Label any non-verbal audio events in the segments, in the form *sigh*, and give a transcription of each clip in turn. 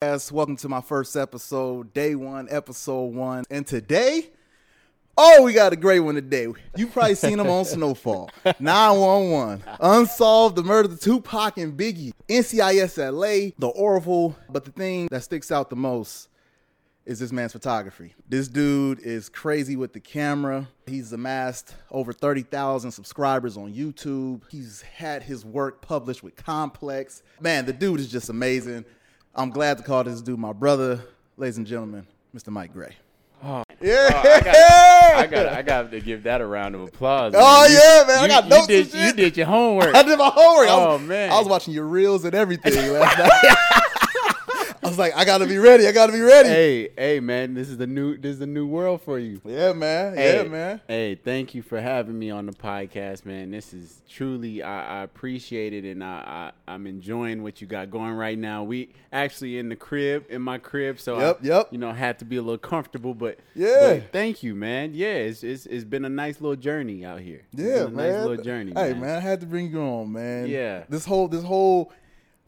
Yes, welcome to my first episode, day one, episode one. And today, oh, we got a great one today. You probably seen him on *laughs* Snowfall, 911, Unsolved, the murder of Tupac and Biggie, NCIS LA, The Oracle. But the thing that sticks out the most is this man's photography. This dude is crazy with the camera. He's amassed over 30,000 subscribers on YouTube. He's had his work published with Complex. Man, the dude is just amazing. I'm glad to call this dude my brother, ladies and gentlemen, Mr. Mike Gray. Oh, Yeah. oh, I got, I got, I got to give that a round of applause. Oh, You- yeah, man. I got you notes did, and shit. You did your homework. I did my homework. I Oh, was, man. I was watching your reels and everything *laughs* last night. *laughs* I was like, I gotta be ready. I gotta be ready. hey, hey, man, this is the new, this is the new world for you. Yeah, man. Hey, yeah, man. Hey, thank you for having me on the podcast, man. This is truly, I, I appreciate it, and I, I, I'm enjoying what you got going right now. We actually in the crib, in my crib, so Yep, I, yep. you know, had to be a little comfortable, but Yeah. but thank you, man. Yeah, it's, it's it's been a nice little journey out here. Yeah, man. nice little journey. Hey, man. man, I had to bring you on, man. Yeah. This whole, this whole,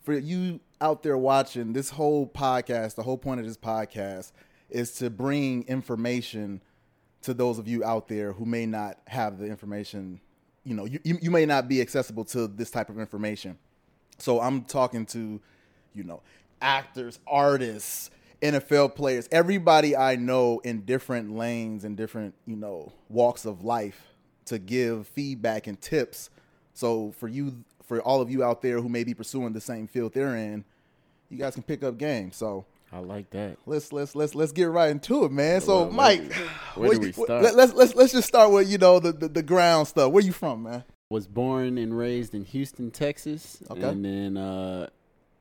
for you out there watching, this whole podcast, the whole point of this podcast is to bring information to those of you out there who may not have the information. You know, you, you, may not be accessible to this type of information. So I'm talking to, you know, actors, artists, NFL players, everybody I know in different lanes and different, you know, walks of life to give feedback and tips. So for you, for all of you out there who may be pursuing the same field they're in, you guys can pick up game. So I like that. let's let's let's let's get right into it, man. So Well, Mike, do- where do we start? Let, us let's let's just start with you know the, the the ground stuff. Where you from, man? Was born and raised in Houston, Texas, Okay. and then uh,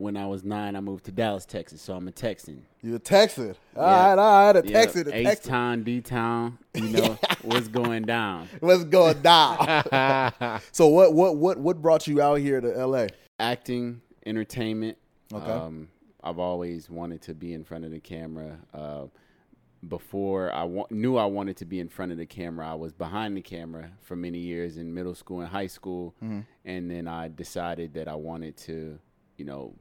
when I was nine, I moved to Dallas, Texas. So I'm a Texan. You're a Texan. All Yeah. right, all right, a Texan, a H town, D town. You *laughs* know what's going down. *laughs* Let's go down. *laughs* so what what what what brought you out here to LA? Acting, entertainment. Okay. Um, I've always wanted to be in front of the camera. Uh, before I wa- knew I wanted to be in front of the camera, I was behind the camera for many years in middle school and high school, Mm-hmm. and then I decided that I wanted to, you know,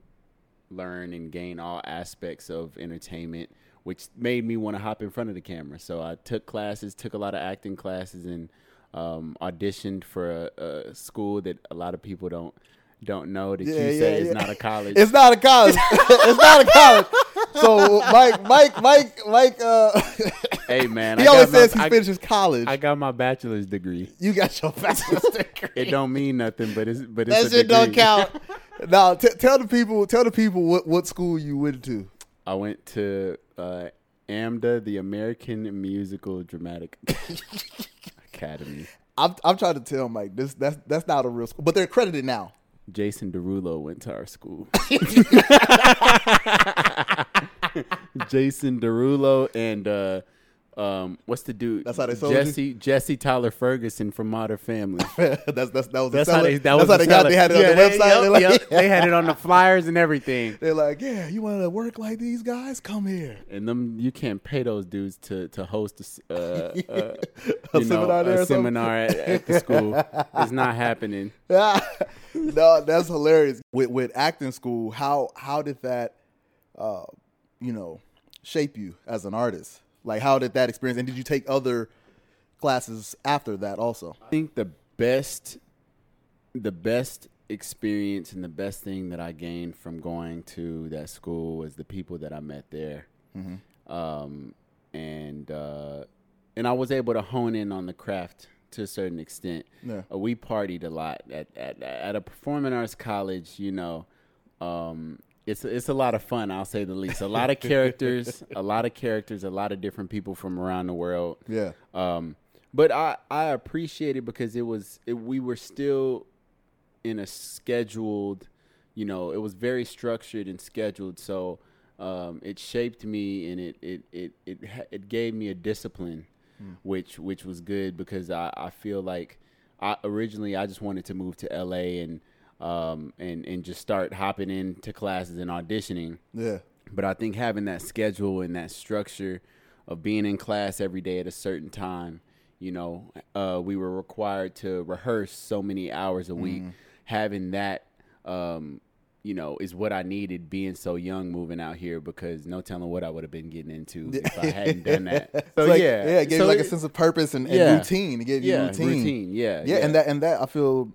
learn and gain all aspects of entertainment, which made me want to hop in front of the camera. So I took classes, took a lot of acting classes, and um, auditioned for a, a school that a lot of people don't don't know that Yeah, you say yeah, is not a college. It's not a college. *laughs* *laughs* it's not a college. So Mike, Mike, Mike, Mike. Uh, *laughs* hey man, he I always got my- says he I- finishes college. I got my bachelor's degree. you got your bachelor's degree. It don't mean nothing, but it's but it's that shit don't count. now t- tell the people, tell the people what what school you went to. I went to uh, AMDA, the American Musical Dramatic Academy. I'm I'm trying to tell Mike this that's that's not a real school, but they're accredited now. Jason Derulo went to our school. *laughs* *laughs* Jason Derulo and uh, um, what's the dude? That's how they sold you? Jesse Jesse Tyler Ferguson from Modern Family. *laughs* that's that's that was That's the how selling- they. That that's was how the they got. They had it Yeah, on the they- website. yep, They're like, yep. They had it on the *laughs* flyers and everything. They're like, yeah, you want to work like these guys? Come here. And them, you can't pay those dudes to to host a, s- uh, *laughs* uh, A know, seminar a seminar at, at the school. It's not happening. no, that's hilarious. With with acting school, how how did that, uh, you know, shape you as an artist? Like, how did that experience? And did you take other classes after that also? I think the best, the best experience and the best thing that I gained from going to that school was the people that I met there, um, and uh, and I was able to hone in on the craft to a certain extent. Yeah. Uh, we partied a lot at at at a performing arts college. You know, um, it's it's a lot of fun. I'll say the least. A lot of characters, *laughs* a lot of characters, a lot of different people from around the world. Yeah. Um, but I I appreciate it because it was it, we were still in a scheduled, you know, it was very structured and scheduled. So um, it shaped me and it it it it it gave me a discipline, which which was good because I I feel like I originally I just wanted to move to L.A. and um and and just start hopping into classes and auditioning. Yeah. But I think having that schedule and that structure of being in class every day at a certain time, you know, uh, we were required to rehearse so many hours a week. Having that um, you know, is what I needed being so young moving out here because no telling what I would have been getting into if I hadn't done that. *laughs* So like, yeah, yeah, it gave so you like a sense of purpose and, and Yeah. routine. It gave you yeah, routine. routine. Yeah, yeah, and that and that I feel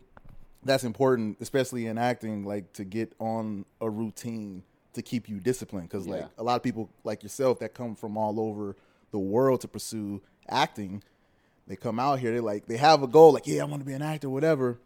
that's important, especially in acting, like to get on a routine to keep you disciplined. Because like Yeah. a lot of people like yourself that come from all over the world to pursue acting, they come out here, they like they have a goal, like yeah, I want to be an actor, whatever.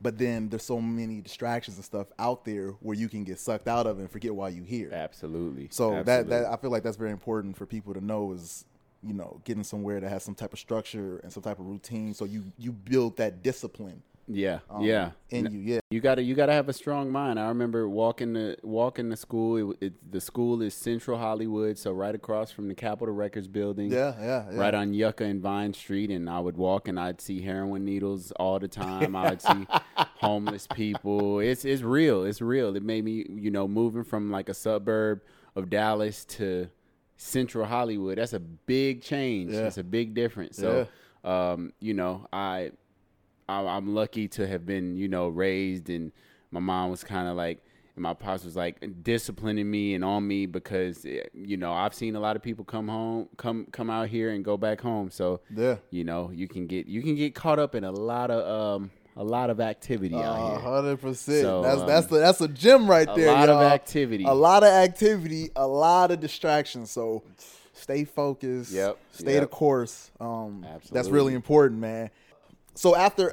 But then there's so many distractions and stuff out there where you can get sucked out of and forget why you here. absolutely. So that that I feel like that's very important for people to know is you know getting somewhere that has some type of structure and some type of routine. So you you build that discipline. Yeah, um, yeah. In you, yeah. You gotta you gotta have a strong mind. I remember walking the walking to school. It, it, the school is Central Hollywood, so right across from the Capitol Records building. Yeah, yeah, yeah. Right on Yucca and Vine Street, and I would walk and I'd see heroin needles all the time. I would see *laughs* homeless people. It's it's real. It's real. It made me, you know, moving from like a suburb of Dallas to Central Hollywood. That's a big change. Yeah. It's a big difference. So, um, you know, I I- I'm lucky to have been, you know, raised and my mom was kind of like, and my pops was like disciplining me and on me because, eh, you know, I've seen a lot of people come home, come come out here and go back home. So, Yeah. you know, you can get you can get caught up in a lot of um a lot of activity out here. hundred percent. So, That's um, that's the, that's a gem right A there. A lot of y'all. activity. A lot of activity. A lot of distractions. So stay focused. Yep, Stay yep. the course. Um, that's really important, man. So after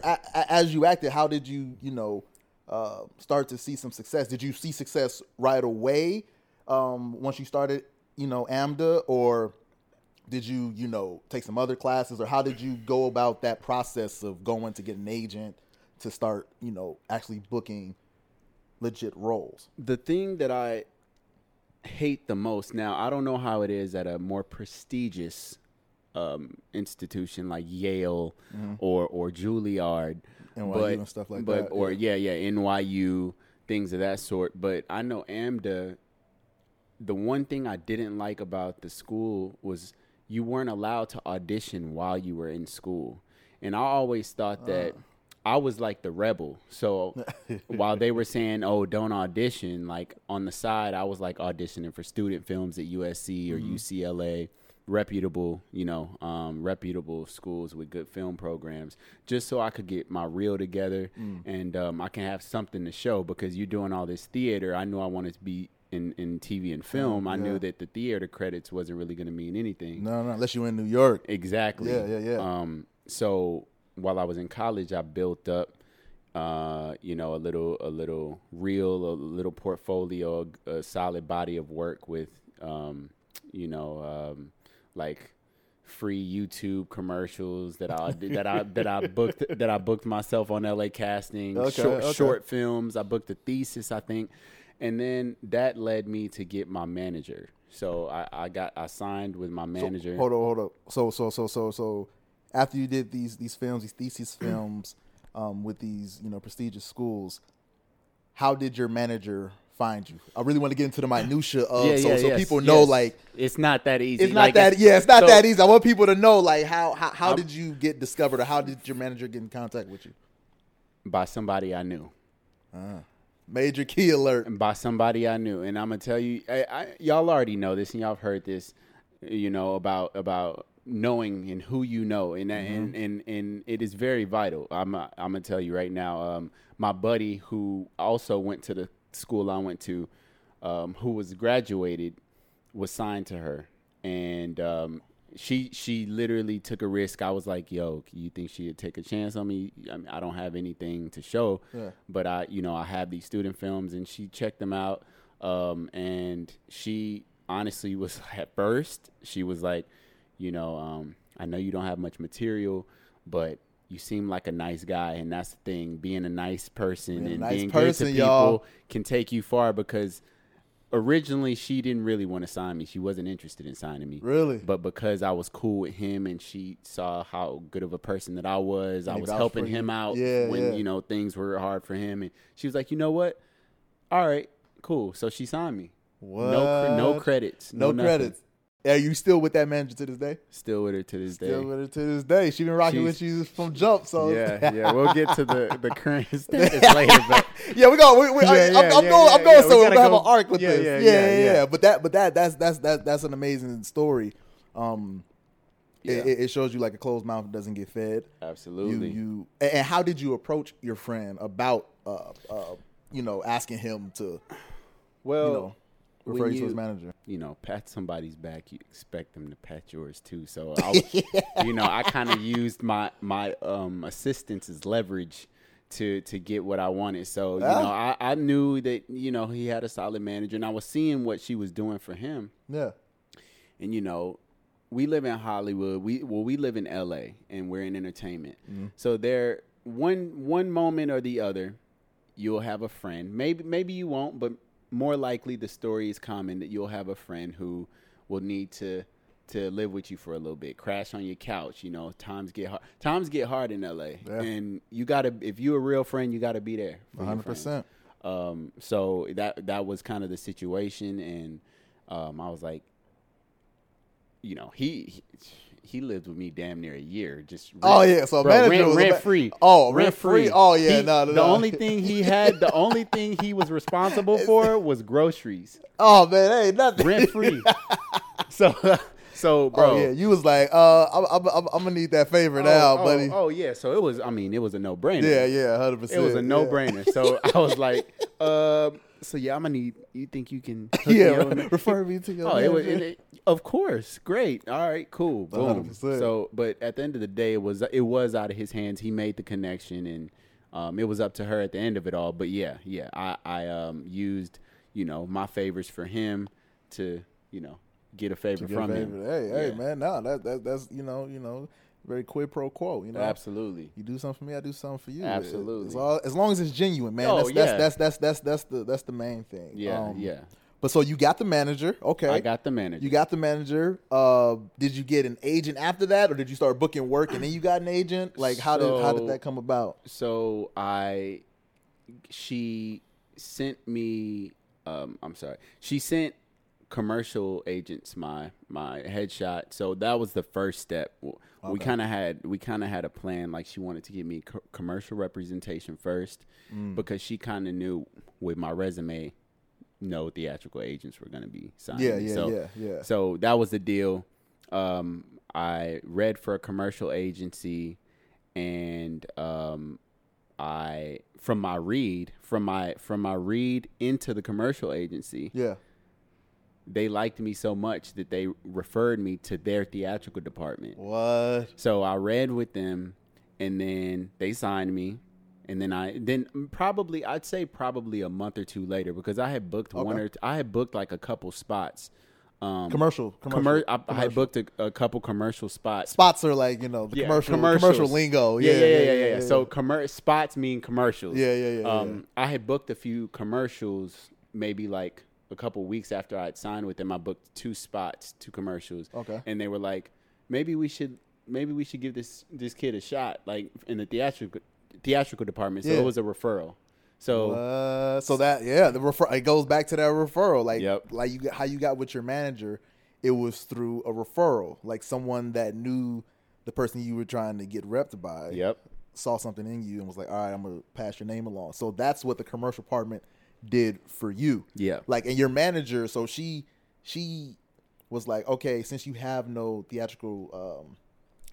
as you acted, how did you you know uh, start to see some success? Did you see success right away um, once you started you know AMDA, or did you you know take some other classes, or how did you go about that process of going to get an agent to start you know actually booking legit roles? the thing that I hate the most now, I don't know how it is at a more prestigious um, institution like Yale mm-hmm. or or Juilliard, NYU but, and stuff like but, that, or yeah. yeah, NYU, things of that sort. But I know AMDA. The one thing I didn't like about the school was you weren't allowed to audition while you were in school, and I always thought ah. that. I was like the rebel. So *laughs* while they were saying, "Oh, don't audition," like on the side, I was like auditioning for student films at USC or mm-hmm. UCLA, reputable, you know, um, reputable schools with good film programs, just so I could get my reel together and um, I can have something to show. Because you're doing all this theater, I knew I wanted to be in, in TV and film. I yeah. knew that the theater credits wasn't really going to mean anything. No, no, unless you're in New York. Exactly. Yeah, yeah, yeah. Um, so while I was in college, I built up, uh, you know, a little, a little reel, a little portfolio, a solid body of work with, um, you know, um, like free YouTube commercials that I that I that I *laughs* booked that I booked myself on LA casting, Okay, short, okay. short films. I booked a thesis, I think, and then that led me to get my manager. So I, I got I signed with my manager. Hold on, hold on. So, so, so, so, so, after you did these these films, these thesis *clears throat* films, um, with these you know prestigious schools, how did your manager find you? I really want to get into the minutia *laughs* of yeah, so yeah, so yes, people know yes. like it's not that easy. it's not Like, that yeah it's not so- that easy. I want people to know like how how, how I'm- did you get discovered or how did your manager get in contact with you? by somebody I knew. Major key alert. And by somebody I knew, and I'm gonna tell you, I, I, y'all already know this, and y'all have heard this, you know about about knowing and who you know, and and, and and it is very vital. I'm uh, I'm gonna tell you right now. Um, my buddy who also went to the school I went to, um, who was graduated, was signed to her, and um, she she literally took a risk. I was like, "Yo, you think she'd take a chance on me? I, mean, I don't have anything to show, Yeah. but I, you know, I have these student films." And she checked them out, um, and she honestly *laughs* was at first she was like, "You know, um, I know you don't have much material, but." You seem like a nice guy, and that's the thing. Being a nice person Being and nice being person, good to people y'all. can take you far. Because originally she didn't really want to sign me. She wasn't interested in signing me. Really? But because I was cool with him and she saw how good of a person that I was, I was helping him out Yeah, when, yeah. you know, things were hard for him. And she was like, you know what? All right, cool. So she signed me. No, no credits. No nothing. credits. Are you still with that manager to this day? Still with her to this day. Still with her to this day. She been rocking She's- with you from jump. So yeah, *laughs* yeah. We'll get to the the current *laughs* status later, but yeah, we go. We, we, I, Yeah, am yeah, I'm yeah, going. I'm yeah. going We somewhere. gotta We have go- an arc with this. yeah, Yeah yeah. But that, but that, that's that's that's that's an amazing story. Um, Yeah. it, it shows you like a closed mouth doesn't get fed. Absolutely. you, and and how did you approach your friend about, uh, uh, you know, asking him to, well, you know, refer when you to his manager? you know, pat somebody's back, you expect them to pat yours too. So, *laughs* I, was- you know, I kind of used my my um, assistance as leverage to to get what I wanted. So, you Ah. know, I, I knew that you know he had a solid manager, and I was seeing what she was doing for him. Yeah. And you know, we live in Hollywood. We well, we live in L.A. and we're in entertainment. So there, one one moment or the other, you'll have a friend. Maybe maybe you won't, but more likely the story is common that you'll have a friend who will need to to live with you for a little bit, crash on your couch. You know, times get hard. Times get hard in L.A. Yeah. and you gotta if you're a real friend, you gotta be there. One hundred percent. Um, so that that was kind of the situation, and um, I was like, you know, he. he he lived with me damn near a year. Just Oh, yeah, so bro, manager rent, was rent ma- free. Oh, rent free. Oh, yeah, He- no, no, The no. only thing he had, the *laughs* only thing he was responsible for was groceries, Oh man, hey, nothing. rent free. *laughs* so, so bro, Oh yeah, you was like, uh, I'm, I'm, I'm, I'm gonna need that favor Oh, now, oh, buddy. Oh yeah, so it was. I mean, it was a no brainer. Yeah, yeah, hundred percent. It was a no brainer. So I was like, *laughs* um, so yeah, I'm gonna need. You think you can? *laughs* me Yeah, *laughs* refer me to your. Oh, it was. It, it- of course, great. All right, cool. Boom. 100%. So, but at the end of the day, it was it was out of his hands. He made the connection, and um, it was up to her at the end of it all. But yeah, yeah, I I um used you know my favors for him to you know get a favor Get a from favor. him. Hey, hey, Yeah. man, no, that, that that's you know, you know, very quid pro quo. You know, Absolutely. you do something for me, I do something for you. Absolutely. all, as long as it's genuine, man. Oh, that's, yeah. that's, that's that's that's that's the that's the main thing. Yeah, Um, yeah. But so you got the manager, okay? I got the manager. You got the manager. Uh, did you get an agent after that, or did you start booking work and then you got an agent? Like, how did how did that come about? so I she sent me um I'm sorry. She sent commercial agents my my headshot. So that was the first step. We kind of had we kind of had a plan like she wanted to give me co- commercial representation first Mm. because she kind of knew with my resume no theatrical agents were going to be signed. Yeah, yeah, so, yeah, yeah. So that was the deal. Um, I read for a commercial agency, and um, I from my read from my from my read into the commercial agency, Yeah. They liked me so much that they referred me to their theatrical department. What? So I read with them, and then they signed me, and then I then probably I'd say probably a month or two later because I had booked one or t- I had booked like a couple spots. Um, Commercial. Commercial. Commer- I, I commercial. had booked a, a couple commercial spots. spots are like you know the Yeah, commercial commercial lingo. Yeah, Yeah, yeah, yeah, yeah. yeah, So commer- spots mean commercials. Yeah, yeah, yeah, Um, I had booked a few commercials, maybe like a couple weeks after I had signed with them. I booked two spots, two commercials. Okay. And they were like, maybe we should, maybe we should give this this kid a shot, like in the theatrical theatrical department. So Yeah. it was a referral. So Uh, so that yeah, the refer it goes back to that referral. Like Yep. like you how you got with your manager, it was through a referral, like someone that knew the person you were trying to get repped by. yep, Saw something in you and was like, all right, I'm gonna pass your name along. So that's what the commercial department did for you. yeah, Like and your manager, so she she was like, okay, since you have no theatrical um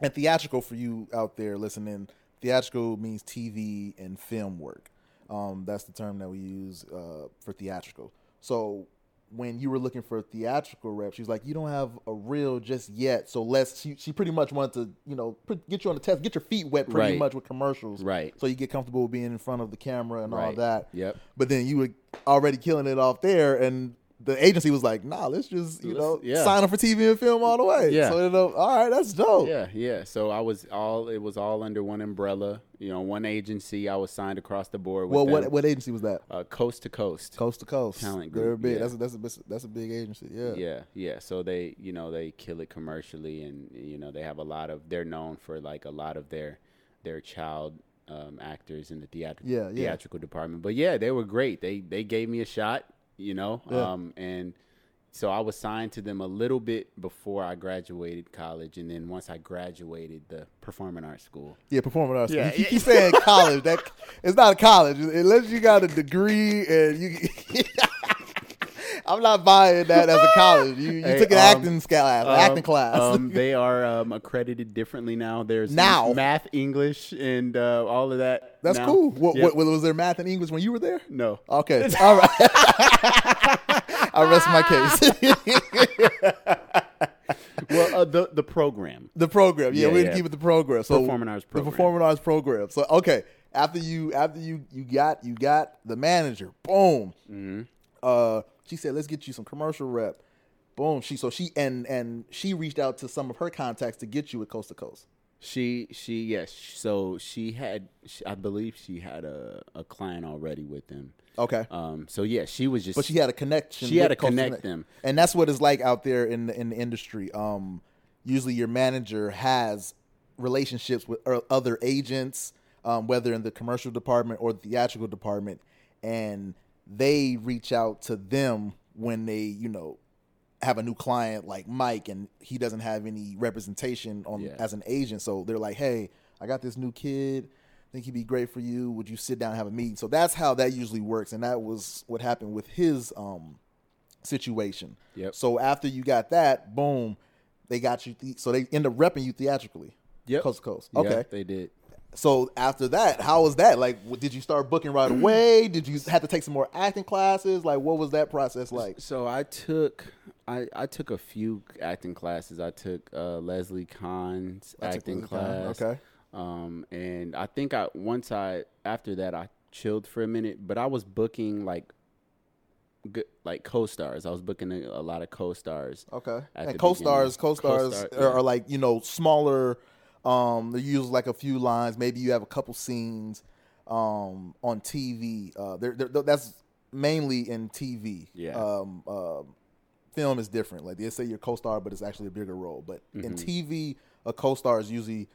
and theatrical for you out there listening, theatrical means TV and film work. Um, that's the term that we use uh, for theatrical. So when you were looking for a theatrical rep, she was like, "You don't have a reel just yet, so let's." She, she pretty much wanted to, you know, put, get you on the test, get your feet wet, pretty Right. much with commercials, Right. So you get comfortable with being in front of the camera and all that. Yep. But then you were already killing it off there, and the agency was like, "Nah, let's just you know yeah. sign up for TV and film all the way." Yeah. So you know, all right, that's dope. Yeah, yeah. So I was all it was all under one umbrella. You know, one agency. I was signed across the board. With Well, what them, what agency was that? uh, coast to coast. Coast to Coast. Talent Group, big. yeah. That's a, that's a that's a- that's a big agency. Yeah. Yeah, yeah. So they, you know, they kill it commercially, and you know they have a lot of. They're known for like a lot of their their child um, actors in the theatrical Yeah, yeah. theatrical department. But yeah, they were great. They they gave me a shot. You know, Yeah. um, and so I was signed to them a little bit before I graduated college, and then once I graduated the performing arts school. Yeah, performing arts. Yeah, you yeah. keep saying *laughs* college. That it's not a college unless you got a degree and you. *laughs* I'm not buying that as a college. You, you Hey, took an um, acting class, Um, acting class. um, *laughs* they are um, accredited differently now. There's Now? math, English, and uh, all of that. That's now. cool. What, Yep. what, was there math and English when you were there? No. Okay, *laughs* all right. *laughs* I rest my case. Well, uh, the the program. the program, yeah, Yeah, gonna yeah. keep it the program. So Performing arts program. the performing arts program. So okay, after you after you you got you got the manager, boom. Mm-hmm. Uh, she said, "Let's get you some commercial rep." Boom. She so she and and she reached out to some of her contacts to get you at Coast to Coast. She she yes. So she had she, I believe she had a, a client already with them. Okay. Um. So yeah, she was just. But she had a connection. She had with to Coast connect them. and that's what it's like out there in the in the industry. Um, usually your manager has relationships with other agents, um, whether in the commercial department or the theatrical department, and they reach out to them when they, you know, have a new client like Mike, and he doesn't have any representation on Yeah. as an agent. So they're like, "Hey, I got this new kid." I think he'd be great for you. Would you sit down and have a meeting? So that's how that usually works, and that was what happened with his um situation. Yep. So after you got that, boom, they got you. The- so they end up repping you theatrically. Yep. coast to coast. Okay. they did. So after that, how was that? Like, w- did you start booking right away? Did you have to take some more acting classes? Like, what was that process like? So I took I, I took a few acting classes. I took uh, Leslie Kahn's I acting Leslie Kahn, class. okay. Um, and I think I once I after that I chilled for a minute, but I was booking like good like co-stars. I was booking a, a lot of co-stars. Okay. and co-stars, beginning. co-stars Co-star, are, yeah. are like you know smaller. Um, they use like a few lines. Maybe you have a couple scenes um, on TV. Uh, they're, they're, that's mainly in TV. Yeah. Um, uh, film is different. Like they say you're co-star, but it's actually a bigger role. But in Mm-hmm. TV, a co-star is usually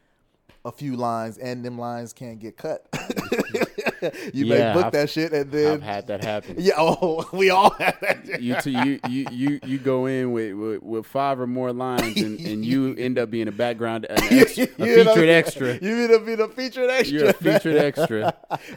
a few lines, and them lines can't get cut. *laughs* *laughs* you Yeah, may book I've- that shit, and then I've had that happen. *laughs* yeah, oh, *laughs* we all have that. you, t- you you you you go in with, with, with five or more lines and, and you end up being a background an extra, a You know, featured extra. You mean to be the featured extra? You're a featured extra.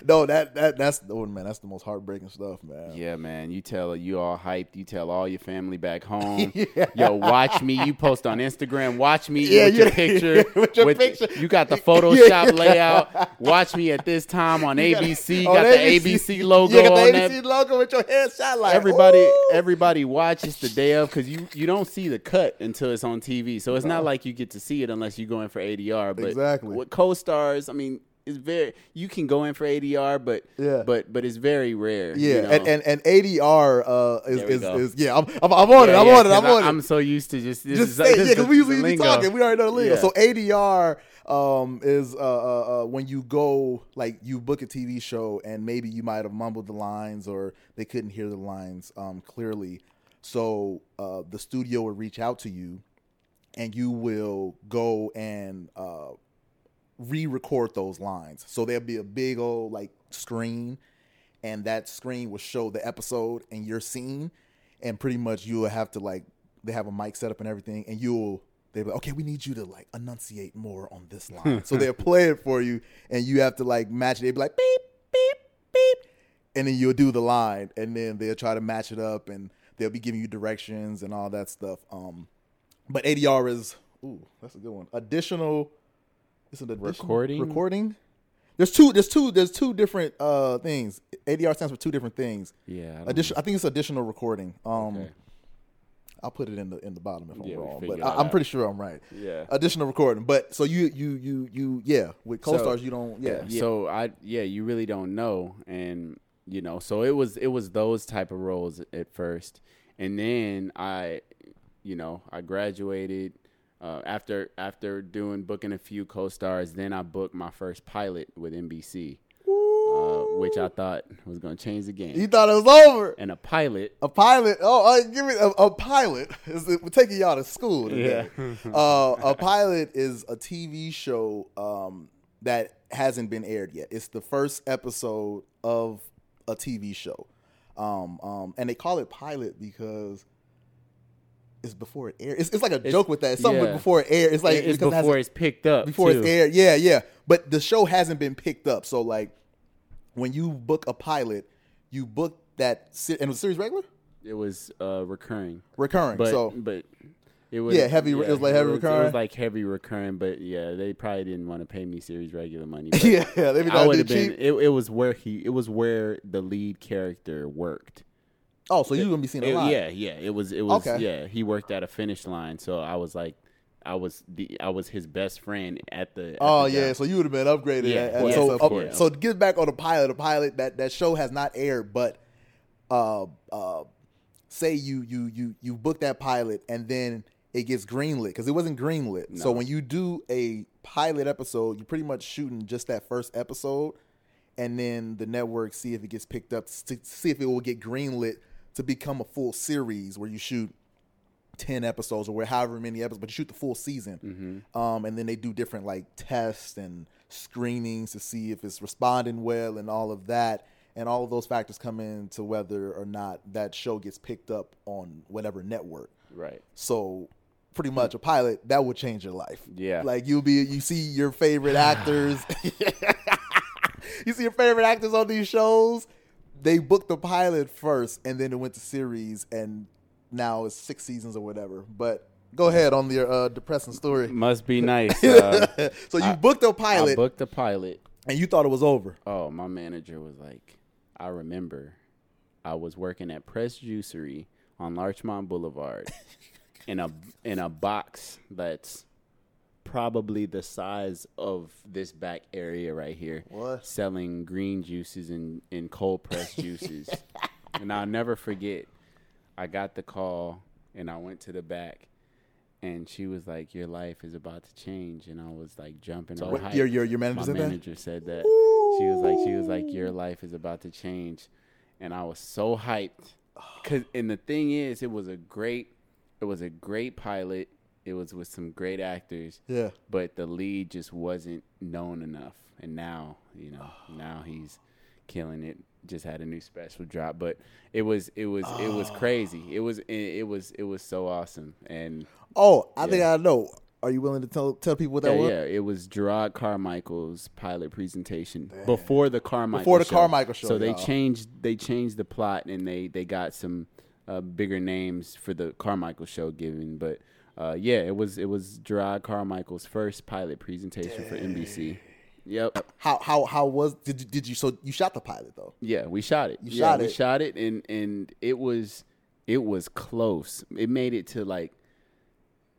no, that that that's oh man, that's the most heartbreaking stuff, man. Yeah, man. You tell you all hyped. You tell all your family back home. yeah. Yo, watch me. You post on Instagram. Watch me Yeah, with your picture. with your picture. You got the Photoshop layout. Watch me at this time on ABC. *laughs* On got the ABC *laughs* logo You got on the that. ABC logo with your headshot like Everybody, ooh. everybody watches the day of because you you don't see the cut until it's on TV. So it's not like you get to see it unless you go in for ADR. But Exactly. with co-stars, I mean, it's very you can go in for ADR, but Yeah. but but it's very rare. Yeah, you know? and, and and ADR uh, is, is, is yeah, I'm, I'm, I'm on it, I'm yeah, on it, I'm on it. I- I'm so used to just this just is, say, yeah, because we usually be talking. We already know the lingo. Yeah. So ADR um, is uh, uh, uh, when you go like you book a TV show and maybe you might have mumbled the lines or they couldn't hear the lines um, clearly. So uh, the studio will reach out to you, and you will go and uh, re-record those lines. So there'll be a big old like screen, and that screen will show the episode and your scene, and pretty much you will have to like they have a mic set up and everything, and you'll they'll be like, okay, we need you to like enunciate more on this *laughs* line. so they'll play it for you, and you have to like match it. They'll be like beep beep beep, and then you'll do the line, and then they'll try to match it up, and they'll be giving you directions and all that stuff. Um, but ADR is ooh, that's a good one. Additional, it's an additional Recording? Recording. There's two. There's two. There's two different uh things. ADR stands for two different things. Yeah, I Addition. I think it's additional recording. Um, Okay. I'll put it in the in the bottom if Yeah, I'm wrong, but I, I'm pretty sure I'm right. Yeah. Additional recording. But so you you you you yeah with co-stars you don't yeah, yeah. So I yeah, you really don't know, and you know, so it was it was those type of roles at first, and then I, you know, I graduated uh, after after doing booking a few co-stars. Then I booked my first pilot with NBC, which I thought was going to change the game. you thought it was over. And a pilot, A pilot. Oh, uh, give me a, a pilot. *laughs* Is it, we're taking y'all to school today. *laughs* uh, a pilot is a TV show um, that hasn't been aired yet. It's the first episode of a TV show, um, um, and they call it pilot because it's before it aired. It's, it's like a joke with that. It's something yeah. before it aired. It's like it's because it before it's picked up. before too. it's aired. Yeah, yeah. But the show hasn't been picked up. So like when you book a pilot, you book that se- and it was series regular? It was uh, recurring, Recurring. but so but it was Yeah, heavy- it was like heavy recurring. It recurring? was like heavy recurring, but yeah, they probably didn't want to pay me series regular money. *laughs* but yeah, yeah, they be I would have been. cheap. It, it was where he. It was where the lead character worked. Oh, so you're gonna be seeing a It- lot. yeah, yeah. It was. It was. Okay. Yeah, he worked at a finish line, so I was like, I was the. I was his best friend at the. at Oh the yeah, job. so you would have been upgraded. Yeah, at- yes, so of up- course. so get back on the pilot, the pilot that that show has not aired, but uh uh, say you you you you book that pilot and then it gets greenlit because it wasn't greenlit. So when you do a pilot episode, you're pretty much shooting just that first episode, and then the network see if it gets picked up, to see if it will get greenlit to become a full series where you shoot 10 episodes or where however many episodes, but you shoot the full season. Um, and then they do different like tests and screenings to see if it's responding well and all of that. And all of those factors come into whether or not that show gets picked up on whatever network. Right. So pretty much a pilot that would change your life. Yeah. Like you'll be you see your favorite *sighs* actors. *laughs* you see your favorite actors on these shows. They booked the pilot first and then it went to series and now it's six seasons or whatever. But go ahead on your uh, depressing story. Must be *laughs* nice. Uh, so you booked a I pilot booked the pilot. and you thought it was over. Oh, my manager was like, I remember I was working at Press Juicery on Larchmont Boulevard *laughs* in a in a box that's probably the size of this back area right here. What? Selling green juices and, and cold pressed juices. *laughs* and I'll never forget I got the call and I went to the back and she was like, Your life is about to change and I was like jumping all What- your your your manager My said that. manager said that. She was like, she was like, your life is about to change, and I was so hyped. *sighs* Cause and the thing is, it was a great, it was a great pilot. It was with some great actors, Yeah. but the lead just wasn't known enough. And now, you know, *sighs* now he's killing it. Just had a new special drop, but it was, it was, it was crazy. It was, it, it was, it was so awesome. And Oh, I think I know. Are you willing to tell tell people what that yeah, was? yeah, it was Jerrod Carmichael's pilot presentation before the Carmichael Before the show. Carmichael show, So they y'all. changed they changed the plot and they they got some uh, bigger names for the Carmichael show given, but uh, yeah, it was it was Jerrod Carmichael's first pilot presentation for NBC. Yep. How how how was did you, did you so you shot the pilot though? Yeah, we shot it. You yeah, shot we it. shot it, and and it was it was close. It made it to like,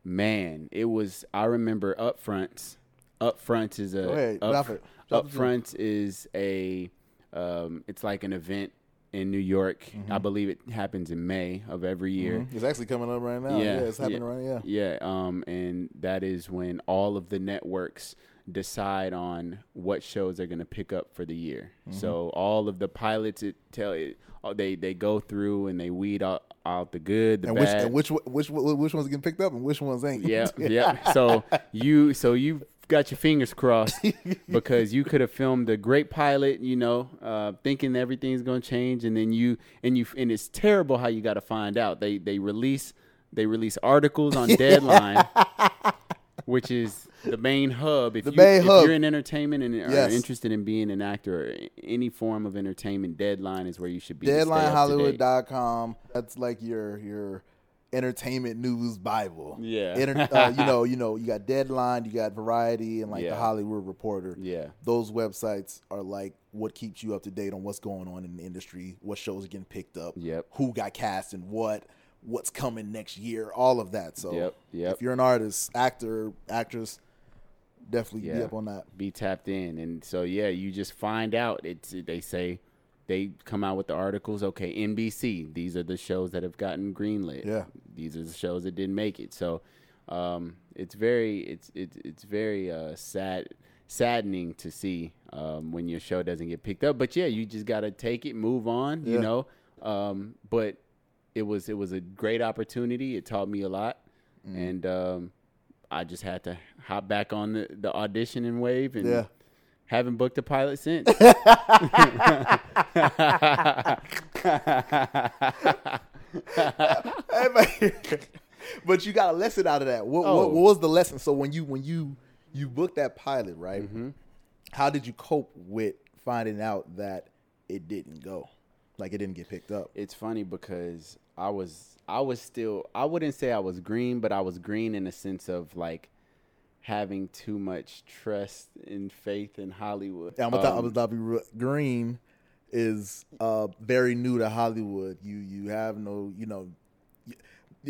man, it was. I remember upfronts. Upfronts is a Go ahead, up, drop it. Drop it is a. Um, it's like an event in New York. Mm-hmm. I believe it happens in May of every year. It's actually coming up right now. Yeah, it's happening right now. yeah. Yeah, um, and that is when all of the networks decide on what shows they're going to pick up for the year. Mm-hmm. So all of the pilots, it tell it, they they go through and they weed out, out the good, the And which bad. and which which which ones getting picked up and which ones ain't. yeah, *laughs* yeah. So you so you got your fingers crossed *laughs* because you could have filmed a great pilot, you know, uh, thinking everything's going to change, and then you and you and it's terrible how you got to find out. They they release they release articles on *laughs* Deadline, which is the main hub. If The you main if hub. you're in entertainment and Yes. are interested in being an actor or any form of entertainment, Deadline is where you should be. to stay up to date. DeadlineHollywood.com. That's like your your entertainment news bible. Yeah. Enter, uh, you *laughs* know, you know, you got Deadline, you got Variety, and like the Hollywood Reporter. Yeah. Those websites are like what keeps you up to date on what's going on in the industry, what shows are getting picked up, Yep. who got cast and what, what's coming next year, all of that. So Yep, yep. if you're an artist, actor, actress, definitely be up on that. be tapped in. And so yeah you just find out. It's they say they come out with the articles. Okay nbc these are the shows that have gotten greenlit. Yeah. these are the shows that didn't make it. So um, it's very it's it's it's very uh, sad saddening to see um, when your show doesn't get picked up. But yeah you just got to take it move on you know? Um, but it was it was a great opportunity it taught me a lot Mm. and um, I just had to hop back on the, the auditioning wave and Yeah. haven't booked a pilot since. *laughs* *laughs* But you got a lesson out of that. What, Oh. what, what was the lesson? So when you when you you booked that pilot, right? Mm-hmm. How did you cope with finding out that it didn't go, like it didn't get picked up? it's funny because I was I was still I wouldn't say I was green, but I was green in the sense of like having too much trust and faith in Hollywood. Yeah, I'm gonna Um, Abu Dhabi Green is uh, very new to Hollywood. You you have no you know.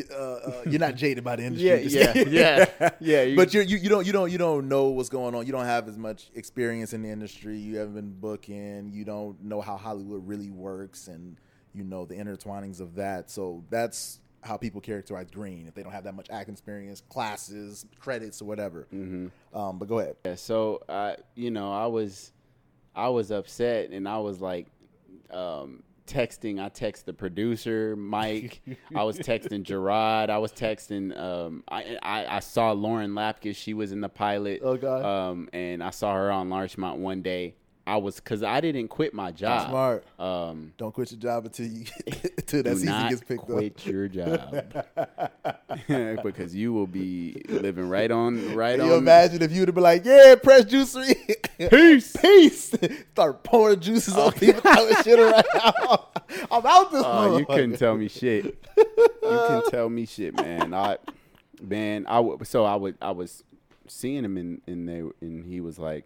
Uh, uh, you're not jaded by the industry. Yeah, yeah, yeah, *laughs* yeah. you- but you're, you you don't you don't you don't know what's going on. You don't have as much experience in the industry. You haven't been booking. You don't know how Hollywood really works, and you know the intertwinings of that. So that's how people characterize Green if they don't have that much acting experience, classes, credits, or whatever. Mm-hmm. Um, but go ahead. Yeah, so I, you know, I was, I was upset, and I was like, um, texting. I text the producer Mike. *laughs* I was texting Jerrod. I was texting. Um, I, I I saw Lauren Lapkus. She was in the pilot. Oh, God. Um, and I saw her on Larchmont one day. I was because I didn't quit my job. Smart. Um, Don't quit your job until you *laughs* *laughs* until that season gets picked quit up. Quit your job *laughs* because you will be living right on right Can you on. imagine if you would have been like, "Yeah, press juicery, Peace. peace," start pouring juices on people, throwing shit around. I'm out this. Oh, you couldn't tell me shit. You can tell me shit, man. I, man, I w- so I would I was seeing him in in there, and he was like,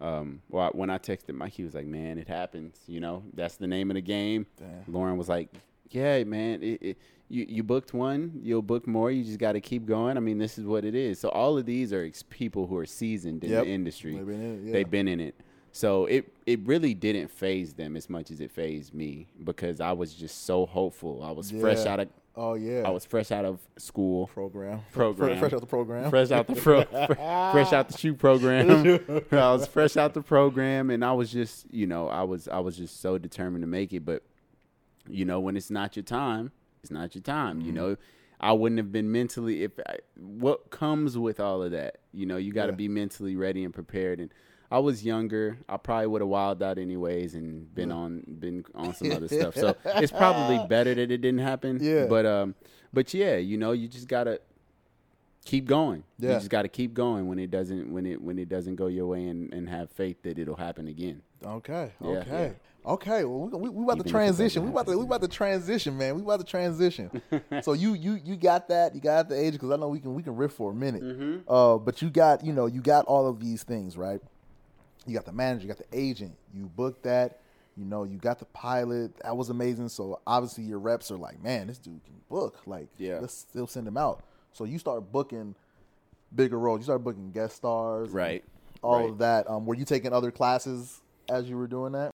um, well, when I texted Mike, he was like, man, it happens. You know, that's the name of the game. Damn. Lauren was like, yeah, man, it, it, you you booked one, you'll book more. You just got to keep going. I mean, this is what it is. So all of these are ex- people who are seasoned in Yep. the industry. They've been in it, yeah. They've been in it. So it it really didn't faze them as much as it fazed me because I was just so hopeful. I was fresh out of Oh yeah, I was fresh out of school, program, Program. fresh out the program. fresh out the pro, *laughs* fresh out the shoe program. *laughs* *laughs* I was fresh out the program, and I was just you know I was I was just so determined to make it. But you know when it's not your time, it's not your time. Mm-hmm. You know. I wouldn't have been mentally if I, what comes with all of that. You know, you got to Yeah. be mentally ready and prepared. And I was younger. I probably would have wilded out anyways and been on been on some other *laughs* stuff. So it's probably *laughs* better that it didn't happen. Yeah. But um, but yeah, you know, you just gotta keep going. Yeah. You just gotta keep going when it doesn't when it when it doesn't go your way and, and have faith that it'll happen again. Okay, Yeah, okay, okay. Well, we, we, we about to transition. We about to we about to transition, man. We about to transition. *laughs* so you you you got that. You got the age because I know we can we can riff for a minute. Mm-hmm. Uh, but you got you know you got all of these things right. You got the manager. You got the agent. You booked that. You know you got the pilot. That was amazing. So obviously your reps are like, man, this dude can book. Like, Yeah. let's still send him out. So you start booking bigger roles. You start booking guest stars. Right. all Right. of that. Um, were you taking other classes as you were doing that?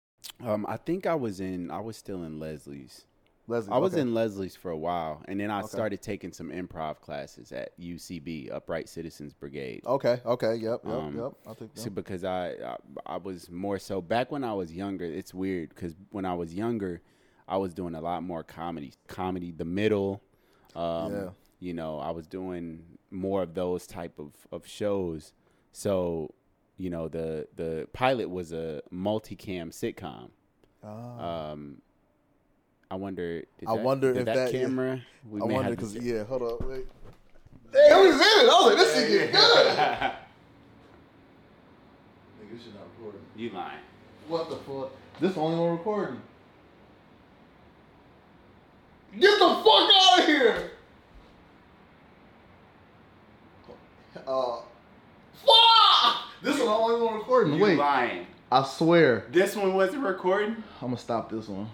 Um, I think I was in I was still in Leslie's. Leslie, I was okay. in Leslie's for a while, and then I Okay. started taking some improv classes at UCB, Upright Citizens Brigade. Okay, okay, yep, yep, Um, yep. I'll take See, because I, I I was more so back when I was younger. It's weird because when I was younger, I was doing a lot more comedy, comedy, the middle. Um, Yeah. You know, I was doing more of those type of, of shows. So, you know, the the pilot was a multicam sitcom. Ah. Um, I wonder. Did I that- wonder did if that, that- yeah. camera. We I wonder have because yeah, hold up, wait. Hey, who's in it? I was like, this shit get good. *laughs* Nigga, this shit not recording. You lying? What the fuck? This only one recording. Get the fuck out of here! Uh, fuck! This is the only one recording. You Wait, lying? I swear. This one wasn't recording. I'm gonna stop this one.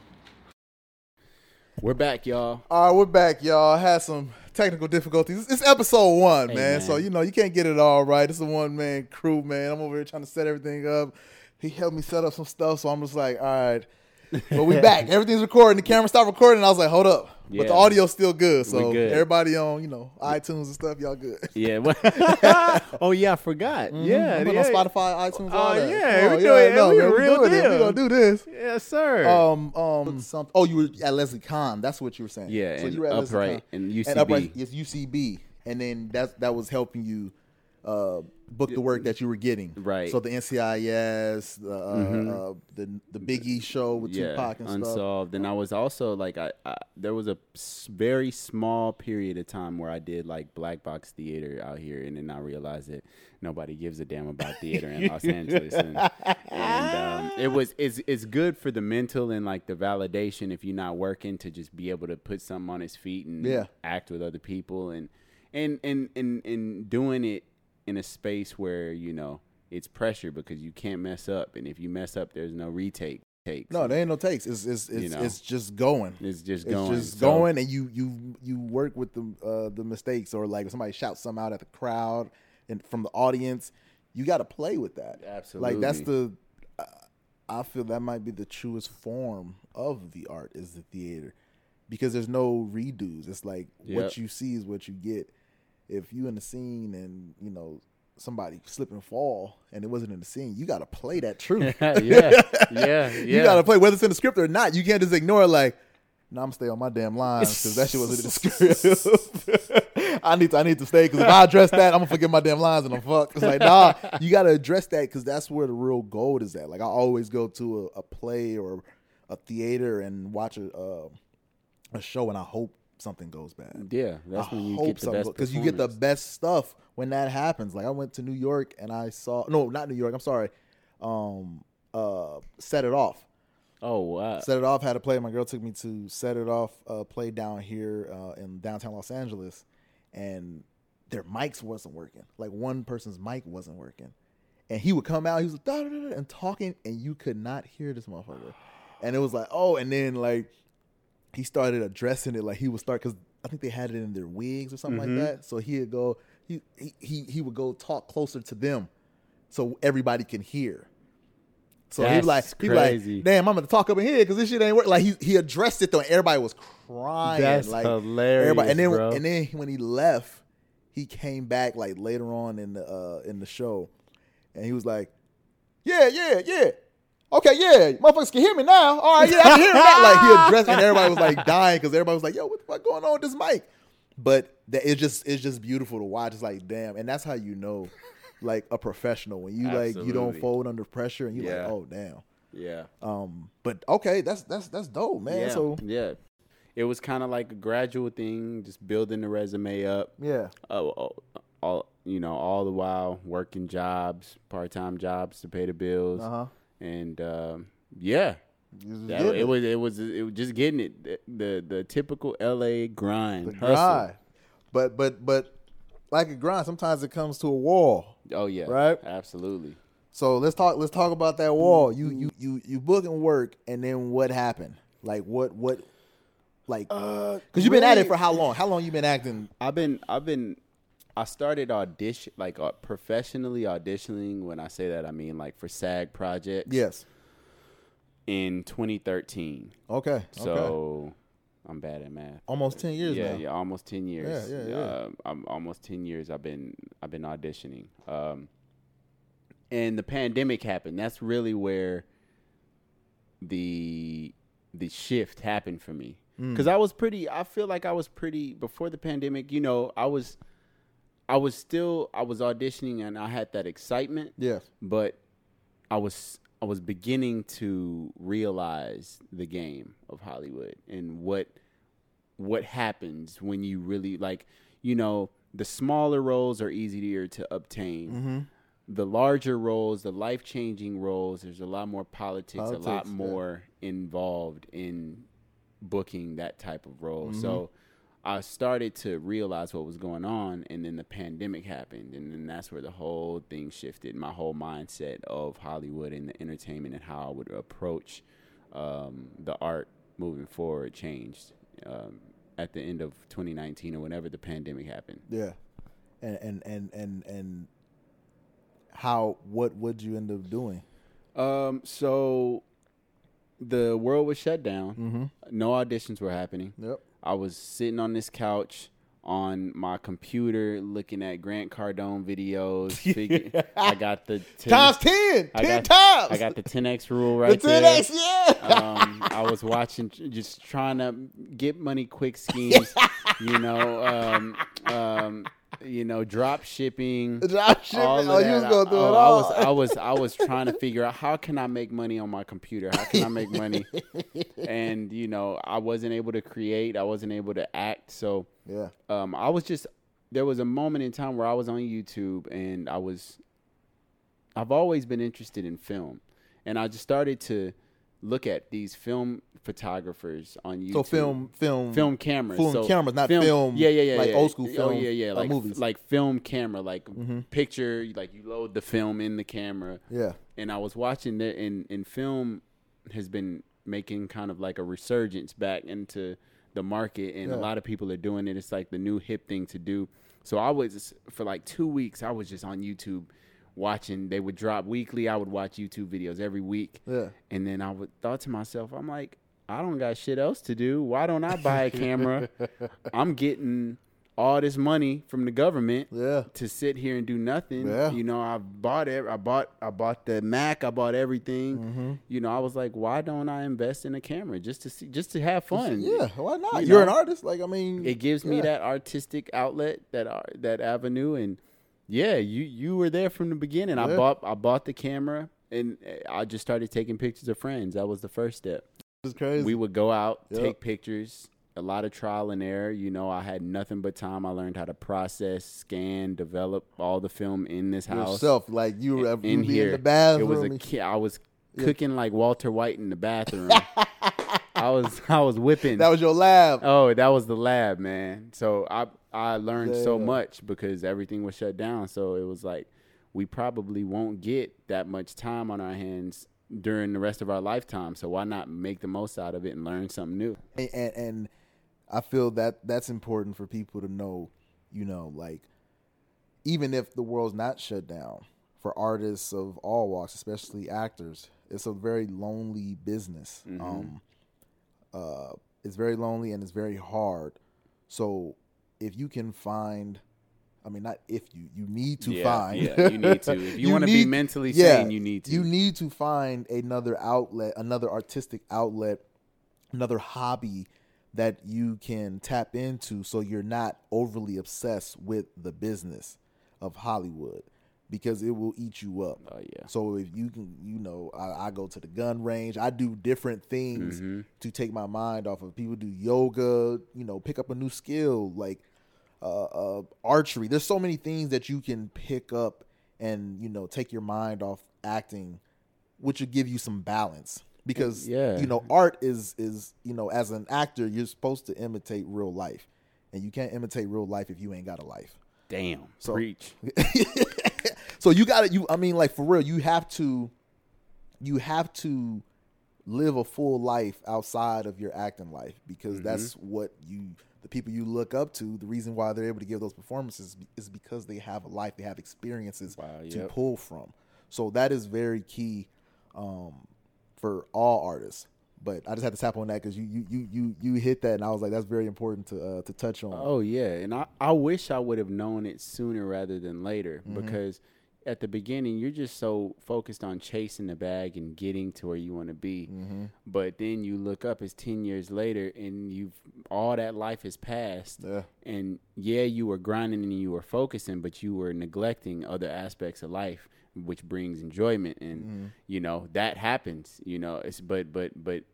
We're back, y'all. All right, we're back, y'all. Had some technical difficulties. It's episode one, Hey, man. man. So you know you can't get it all right. It's a one man crew, man. I'm over here trying to set everything up. He helped me set up some stuff, so I'm just like, all right. But we back. *laughs* Everything's recording. The camera stopped recording. I was like, hold up. But the audio's still good. So good. everybody on, you know, iTunes and stuff, y'all good. *laughs* Yeah. *laughs* oh yeah, I forgot. Mhm. Yeah. Yeah. on Spotify, iTunes, all Oh, that. yeah, Oh, we doing- no, we man, the we real doing it. We deal. gonna do this. Yes, sir. Um, um, some, oh, you were at Leslie Kahn. That's what you were saying. yeah, so and you were at Leslie upright Kahn. and UCB. and upright yes UCB, and then that that was helping you uh, book the work that you were getting. Right. So the NCIS, the uh, uh, the the Biggie show with Tupac and stuff. unsolved. And I was also like, I, I there was a very small period of time where I did like black box theater out here, and then I realized that nobody gives a damn about theater in Los Angeles, and, and um, it was it's it's good for the mental and like the validation if you're not working to just be able to put something on his feet and Yeah. act with other people and and and and and doing it in a space where you know it's pressure because you can't mess up, and if you mess up, there's no retake. Takes. No, there ain't no takes. It's it's it's, You know. it's just going. It's just It's going. just So- going, and you you you work with the uh, the mistakes, or like somebody shouts something out at the crowd and from the audience, you got to play with that. Absolutely. Like that's the. Uh, I feel that might be the truest form of the art is the theater, because there's no redos. It's like Yep. what you see is what you get. If you in the scene and you know somebody slip and fall and it wasn't in the scene, you got to play that truth. *laughs* yeah, yeah, *laughs* yeah. You gotta play whether it's in the script or not. You can't just ignore it like, no, I'm stay on my damn lines because that shit wasn't in the script. *laughs* I need to I need to stay because if I address that, I'm gonna forget my damn lines and I'm fucked. It's like, nah, you gotta address that because that's where the real gold is at. Like I always go to a, a play or a theater and watch a uh, a show and I hope something goes bad. Yeah, that's I when you hope get the best because you get the best stuff when that happens. Like I went to New York and I saw no, not New York. I'm sorry. Um, uh, set it off. Oh wow. Set It Off had a play. My girl took me to Set It Off uh, play down here uh, in downtown Los Angeles, and their mics wasn't working. Like one person's mic wasn't working, and he would come out. He was like, "Da, da, da," da," and talking, and you could not hear this motherfucker. And it was like, oh, and then like he started addressing it. Like he would start because I think they had it in their wigs or something Mm-hmm. like that. So he'd go, he, he he would go talk closer to them, so everybody can hear. So he was like, he like, damn, I'm gonna talk up in here because this shit ain't work. Like he he addressed it though, and everybody was crying. That's like, hilarious, Everybody, and then bro. and then when he left, he came back like later on in the uh in the show, and he was like, yeah, yeah, yeah. Okay, yeah, motherfuckers can hear me now. All right, yeah, I can hear that. Like he addressed, and everybody was like dying because everybody was like, "Yo, what the fuck going on with this mic?" But that it's just it's just beautiful to watch. It's like, damn, and that's how you know, like a professional when you like you don't fold under pressure, and you Yeah. like, oh damn. Yeah. Um, but okay, that's that's that's dope, man. yeah. So yeah. It was kind of like a gradual thing, just building the resume up. yeah, Oh, all, all you know, all the while working jobs, part time jobs to pay the bills, uh huh. And um, yeah, that, it was it was it was just getting it the the, the typical L.A. grind, the hustle. grind. But but but like a grind, sometimes it comes to a wall. Oh yeah, Right? absolutely. So let's talk. Let's talk about that wall. You you you you book and work, and then what happened? Like what what? Like because you've been at it for how long? How long you been acting? I've been I've been I started audition like uh, professionally auditioning. When I say that, I mean like for SAG projects. Yes. in 2013. Okay. okay. So I'm bad at math. Almost ten years yeah, now. yeah, almost ten years. Yeah, yeah, yeah. Um, I'm almost ten years. I've been I've been auditioning. Um, and the pandemic happened. That's really where the the shift happened for me Mm. because I was pretty. I feel like I was pretty before the pandemic. You know, I was I was still I was auditioning and I had that excitement Yes. but I was I was beginning to realize the game of Hollywood and what what happens when you really like you know the smaller roles are easier to obtain. Mm-hmm. The larger roles, the life changing roles, there's a lot more politics, a lot yeah. more involved in booking that type of role. Mm-hmm. So I started to realize what was going on, and then the pandemic happened, and then that's where the whole thing shifted. My whole mindset of Hollywood and the entertainment and how I would approach um, the art moving forward changed um, at the end of 2019 or whenever the pandemic happened. Yeah. And and and and and how what would you end up doing? Um, so the world was shut down. Mm-hmm. No auditions were happening. Yep. I was sitting on this couch on my computer looking at Grant Cardone videos. *laughs* Figure, I got the 10, Times ten. I ten got, times. I got the 10x rule the right ten there. X. Yeah. um, I was watching, just trying to get money quick *laughs* schemes. you know, um, um, you know, drop shipping. *laughs* Drop shipping. all Oh, you was going through Oh, it I was, I was, I was trying to *laughs* figure out how can I make money on my computer? How can I make money? and you know, I wasn't able to create. I wasn't able to act. So yeah. um, I was just there was a moment in time where I was on YouTube and I was I've always been interested in film and I just started to look at these film photographers on YouTube. So film, film, film cameras. film so cameras, not film, Yeah, yeah, yeah. like yeah. old school Oh film, yeah, yeah. uh, Like movies. like film camera, like Mhm. picture, like you load the film in the camera Yeah. and I was watching that, and, and film has been making kind of like a resurgence back into the market, and a lot of people are doing it. It's like the new hip thing to do. So I was for like two weeks, I was just on YouTube watching. They would drop weekly. I would watch YouTube videos every week, Yeah. and then I would thought to myself, I'm like, I don't got shit else to do. Why don't I buy a camera? *laughs* I'm getting all this money from the government Yeah. to sit here and do nothing. Yeah. You know, I bought ev- I bought I bought the Mac, I bought everything. Mm-hmm. You know, I was like, why don't I invest in a camera just to see just to have fun? Yeah. Why not? You are an artist. Like I mean, It gives me that artistic outlet, that ar- that avenue and yeah, you you were there from the beginning. I bought I bought the camera and eh, I just started taking pictures of friends. That was the first step. It's crazy. We would go out, Yep. take pictures, a lot of trial and error. You know, I had nothing but time. I learned how to process, scan, develop all the film in this house. yourself, like you were you in here. in the bathroom. It was a and- ki- I was Yeah. cooking like Walter White in the bathroom. *laughs* I was *laughs* I was whipping. that was your lab. oh, that was the lab, man. So I I learned so much because everything was shut down. So it was like we probably won't get that much time on our hands during the rest of our lifetime. So why not make the most out of it and learn something new? and, and and I feel that that's important for people to know. You know, like even if the world's not shut down, for artists of all walks, especially actors, it's a very lonely business. Mhm. Um, uh, it's very lonely and it's very hard. So if you can find, I mean, not if you, you need to yeah, find. yeah, you need to. *laughs* If you, You want to be mentally yeah, sane, you need to. You need to find another outlet, another artistic outlet, another hobby that you can tap into so you're not overly obsessed with the business of Hollywood because it will eat you up. oh yeah. So if you can, you know, I, I go to the gun range. I do different things Mhm. to take my mind off of. People do yoga, you know, pick up a new skill like uh, uh, archery. There's so many things that you can pick up and you know take your mind off acting, which will give you some balance. Because Yeah. you know, art is is you know, as an actor, you're supposed to imitate real life, and you can't imitate real life if you ain't got a life. Damn. So- Preach. *laughs* so you got to you. I mean, like for real, you have to, you have to live a full life outside of your acting life because Mm-hmm. that's what you, the people you look up to. The reason why they're able to give those performances is because they have a life, they have experiences Wow, to pull from. So that is very key um, for all artists. But I just had to tap on that because you, you you you you hit that, and I was like, that's very important to uh, to touch on. Oh yeah, and I, I wish I would have known it sooner rather than later Mm-hmm. because at the beginning you're just so focused on chasing the bag and getting to where you want to be. Mm-hmm. But then you look up it's 10 years later and you've all that life has passed Yeah. and yeah, you were grinding and you were focusing, but you were neglecting other aspects of life which brings enjoyment and Mm-hmm. you know, that happens, you know, it's but but but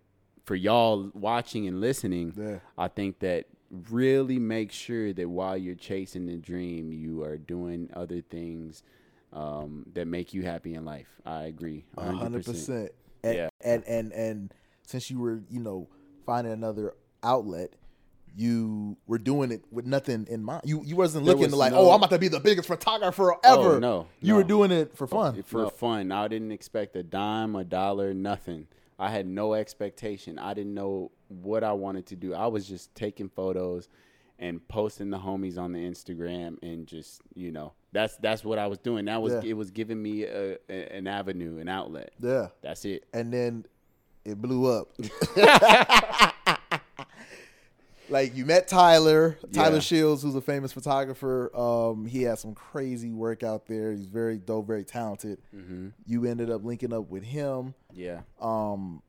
for y'all watching and listening, Yeah. I think that really make sure that while you're chasing the dream, you are doing other things um, that make you happy in life. I agree, A hundred 100%. And, Yeah. and and and since you were, you know, finding another outlet, you were doing it with nothing in mind. You you wasn't looking was to like, no- oh, I'm about to be the biggest photographer ever. Oh, no, you no. were doing it for fun. For fun, I didn't expect a dime, a dollar, nothing. I had no expectation. I didn't know what I wanted to do. I was just taking photos and posting the homies on the Instagram and just you know that's that's what I was doing. That was Yeah. it was giving me a, a, an avenue, an outlet. yeah. That's it. And then it blew up. *laughs* like you met Tyler, Tyler Yeah. Shields, who's a famous photographer. Um, he had some crazy work out there. He's very dope, very talented. hmm You ended up linking up with him. Yeah. Um,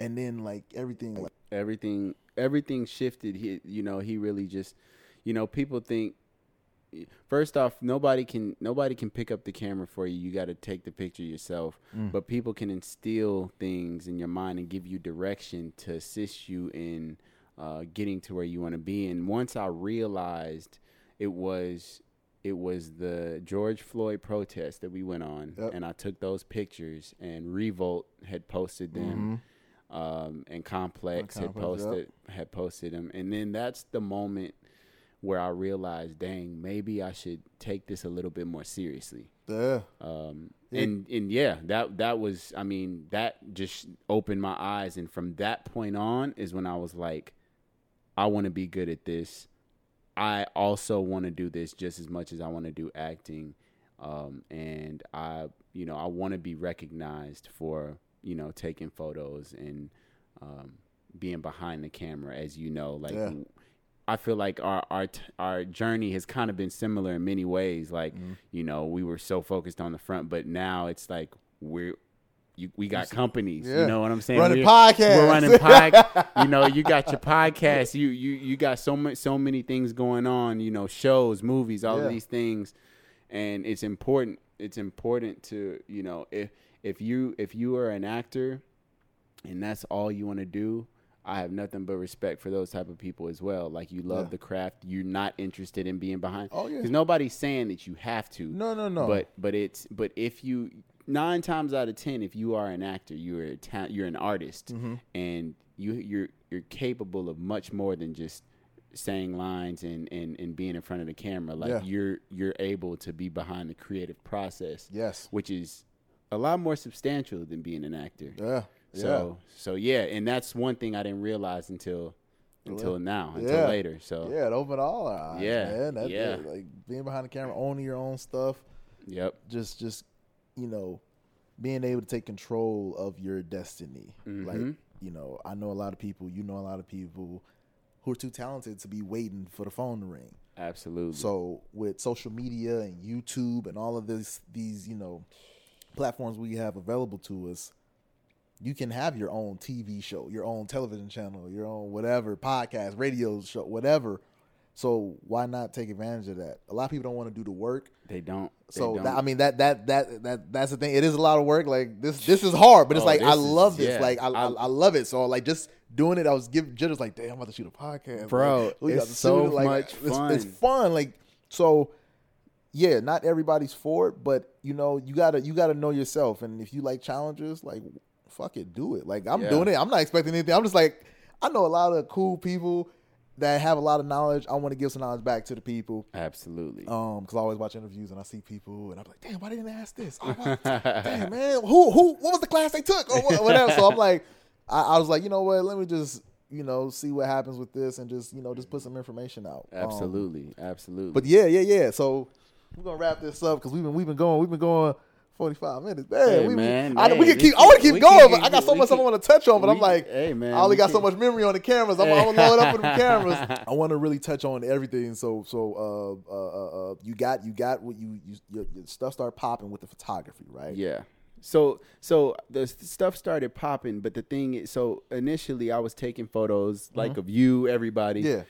and then like everything, like everything everything shifted he you know he really just you know people think first off, nobody can nobody can pick up the camera for you. You got to take the picture yourself. Mm. But people can instill things in your mind and give you direction to assist you in uh, getting to where you want to be. And once I realized it was it was the George Floyd protest that we went on, Yep. and I took those pictures, and Revolt had posted them, um, and Complex, had Mm-hmm. Yep. posted had posted them, and then that's the moment where I realized, dang, maybe I should take this a little bit more seriously. Yeah. Um, Yeah. and and yeah, that that was, I mean, that just opened my eyes, and from that point on is when I was like, I want to be good at this. I also want to do this just as much as I want to do acting, um, and I, you know, I want to be recognized for you know taking photos and um, being behind the camera, as you know, like. Yeah. I feel like our our our journey has kind of been similar in many ways. Like, Mm-hmm. you know, we were so focused on the front, but now it's like we're you, we got companies. Yeah. You know what I'm saying? Running We're- podcasts. We're running *laughs* pod. you know, you got your podcast. You you you got so much so many things going on. You know, shows, movies, all Yeah. of these things, and it's important. It's important to you know if if you if you are an actor, and that's all you want to do. I have nothing but respect for those type of people as well. Like you love Yeah. the craft, you're not interested in being behind. Oh, yeah. because nobody's saying that you have to. No, no, no. But but it's but if you nine times out of ten, if you are an actor, you're a ta- you're an artist, Mm-hmm. and you you're you're capable of much more than just saying lines and, and, and being in front of the camera. Like Yeah. you're you're able to be behind the creative process, Yes. which is a lot more substantial than being an actor. Yeah. So so yeah, and that's one thing I didn't realize until until now, until Yeah. later. So yeah. It opened all our eyes. Yeah, Man. That's yeah. it. Like being behind the camera, owning your own stuff. yep. just just you know being able to take control of your destiny like Mhm. you know i know a lot of people you know a lot of people who are too talented to be waiting for the phone to ring Absolutely. so with social media and youtube and all of this these you know platforms we have available to us you can have your own tv show your own television channel your own whatever podcast radio show whatever so why not take advantage of that a lot of people don't want to do the work they don't. They so don't. that, I mean that that that that that's the thing. It is a lot of work. Like this this is hard, but it's Oh, like I this is- love this. yeah. Like I, I I- love it. So like just doing it, I was giving just like damn, I'm about to shoot a podcast, Bro, Like, it's so. Like, much it's, It's fun. fun. Like so, yeah. Not everybody's for it, but you know you gotta you gotta know yourself. And if you like challenges, like fuck it, do it. Like I'm Yeah. doing it. I'm not expecting anything. I'm just like I know a lot of cool people that have a lot of knowledge. I want to give some knowledge back to the people. Absolutely. Um, because I always watch interviews and I see people and I'm like, damn, why didn't they ask this? Oh, *laughs* damn, man, who, who, what was the class they took or what, whatever. So I'm like, I, I was like, you know what? Let me just, you know, see what happens with this and just, you know, just put some information out. Um, Absolutely. Absolutely. but yeah, yeah, yeah. So we're gonna wrap this up because we've been we've been going we've been going. 45 minutes. Man, Hey, we, man, I, we hey, can we keep. I want to keep going, can- but I got so we much I want to touch on. But I'm like, hey, man, I only we got so much memory on the cameras. I'm, I'm gonna load up with the *laughs* cameras. *laughs* I want to really touch on everything. So, so uh, uh, uh, uh, you got you got what you, you your, your stuff start popping with the photography, right? Yeah. So so the stuff started popping, but the thing is, so initially I was taking photos like of you, everybody, Mm-hmm. Yeah.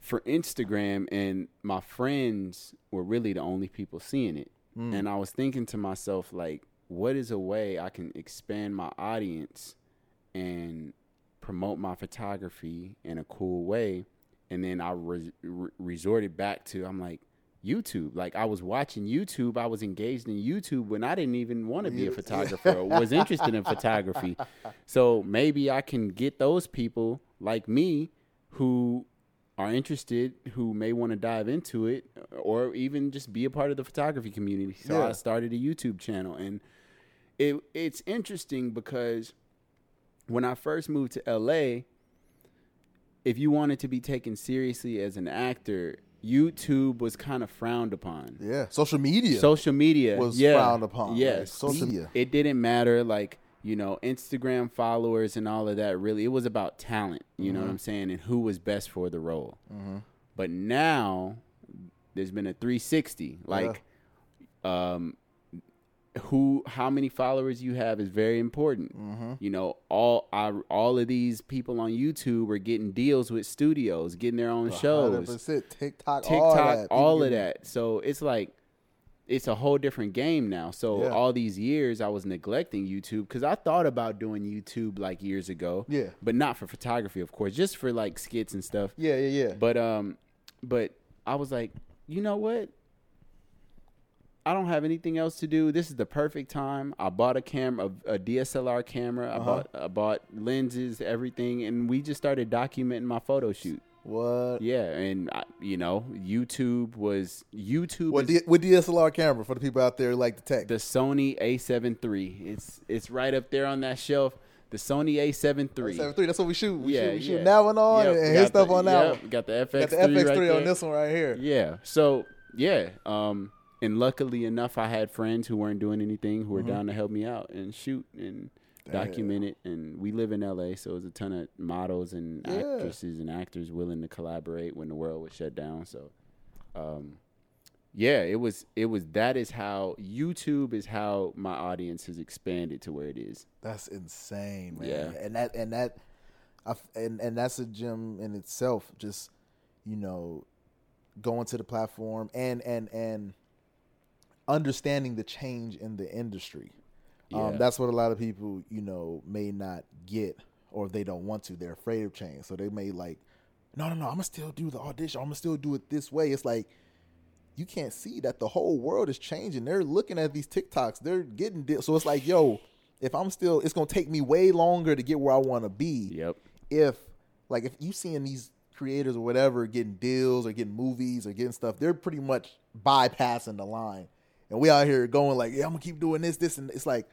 for Instagram, and my friends were really the only people seeing it. Mm. And I was thinking to myself, like, what is a way I can expand my audience and promote my photography in a cool way? And then I re- re- resorted back to, I'm like, YouTube. Like I was watching YouTube, I was engaged in YouTube when I didn't even want to be a photographer or was interested in photography. *laughs* So maybe I can get those people like me who are interested, who may want to dive into it, or even just be a part of the photography community. So Yeah. I started a YouTube channel, and it it's interesting because when I first moved to LA, if you wanted to be taken seriously as an actor, YouTube was kind of frowned upon. Yeah. Social media. Social media was yeah, frowned upon, like, Yes, social media. It didn't matter, like you know, Instagram followers and all of that. Really, it was about talent. You know what Mm-hmm. I'm saying, and who was best for the role. But now there's been a 360. Like, um, who how many followers you have is very important. Mm-hmm. You know, all I, all of these people on YouTube are getting deals with studios, getting their own shows, 100%. TikTok, TikTok, all all of that. So it's like it's a whole different game now. So Yeah. all these years I was neglecting YouTube because I thought about doing YouTube like years ago. Yeah. But not for photography, of course, just for like skits and stuff. Yeah, yeah, yeah. But um, but I was like, you know what? I don't have anything else to do. This is the perfect time. I bought a camera, a, a DSLR camera. I Uh-huh. bought I bought lenses, everything, and we just started documenting my photo shoot. What? Yeah, and I, you know, YouTube was YouTube. What, is D- what DSLR camera for the people out there who like the tech? the Sony A7 III. It's it's right up there on that shelf. The Sony A7 III. Seven three. That's what we shoot. We Yeah, shoot, we shoot yeah. that one on Yep, and his stuff the- on that yep, one. Got the FX3, Got the FX3 right on this one right here. Yeah. So yeah. Um. And luckily enough, I had friends who weren't doing anything who were down to help me out and shoot and document it. And we live in LA, so there's a ton of models and Yeah. actresses and actors willing to collaborate when the world was shut down. So, um, yeah, it was. It was. That is how YouTube is how my audience has expanded to where it is. That's insane, man. Yeah. And that and that, I and and that's a gem in itself. Just you know, going to the platform and and and understanding the change in the industry. Yeah. Um, that's what a lot of people, you know, may not get or they don't want to. They're afraid of change, so they may like, no, no, no. I'm gonna still do the audition. I'm gonna still do it this way. It's like you can't see that the whole world is changing. They're looking at these TikToks. They're getting di- so it's like, yo, if I'm still, it's gonna take me way longer to get where I want to be. Yep. If like if you seeing these creators or whatever getting deals or getting movies or getting stuff, they're pretty much bypassing the line, and we out here going like, yeah, I'm gonna keep doing this, this, and it's like,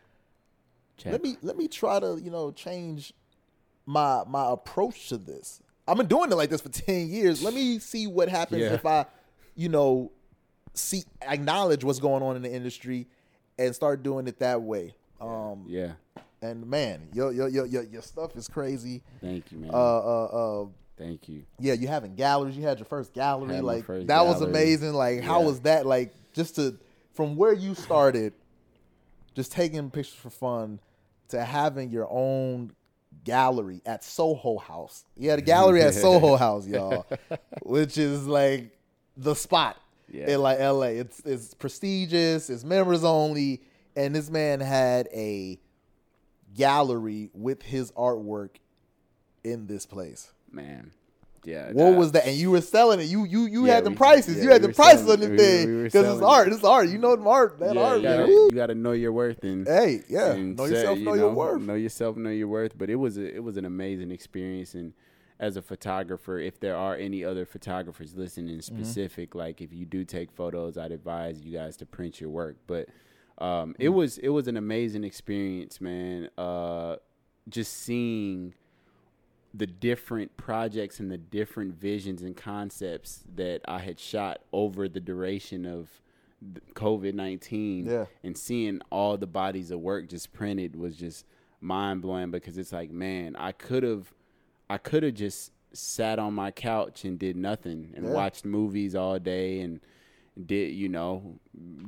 Check. let me let me try to you know change my my approach to this. I've been doing it like this for *laughs* ten years. Let me see what happens Yeah. if I, you know, see acknowledge what's going on in the industry and start doing it that way. Um, Yeah. and man, your your your your, your stuff is crazy. Thank you, man. Uh, uh, uh, Thank you. yeah, you having galleries. You had your first gallery. Like first that was amazing. Like how was that? Like just to from where you started, just taking pictures for fun, to having your own gallery at Soho House. You had a gallery at Soho House, y'all, *laughs* which is like the spot Yeah. in like LA. It's it's prestigious. It's members only, and this man had a gallery with his artwork in this place. Man. Yeah. What nah. was that? And you were selling it. You you you Yeah, had the we- prices. yeah, you had we the prices selling- on the we- thing we because it's art. It's art. You know the art. That yeah, art. you gotta, you gotta know your worth and Hey, yeah. and Know yourself. you Know your worth. Know yourself. Know your worth. But it was a, it was an amazing experience. And as a photographer, if there are any other photographers listening, Mm-hmm. specific, like if you do take photos, I'd advise you guys to print your work. But um, Mm. it was it was an amazing experience, man. Uh, just seeing the different projects and the different visions and concepts that I had shot over the duration of COVID nineteen, Yeah. and seeing all the bodies of work just printed was just mind blowing because it's like, man, I could have, I could have just sat on my couch and did nothing and Yeah. watched movies all day and did you know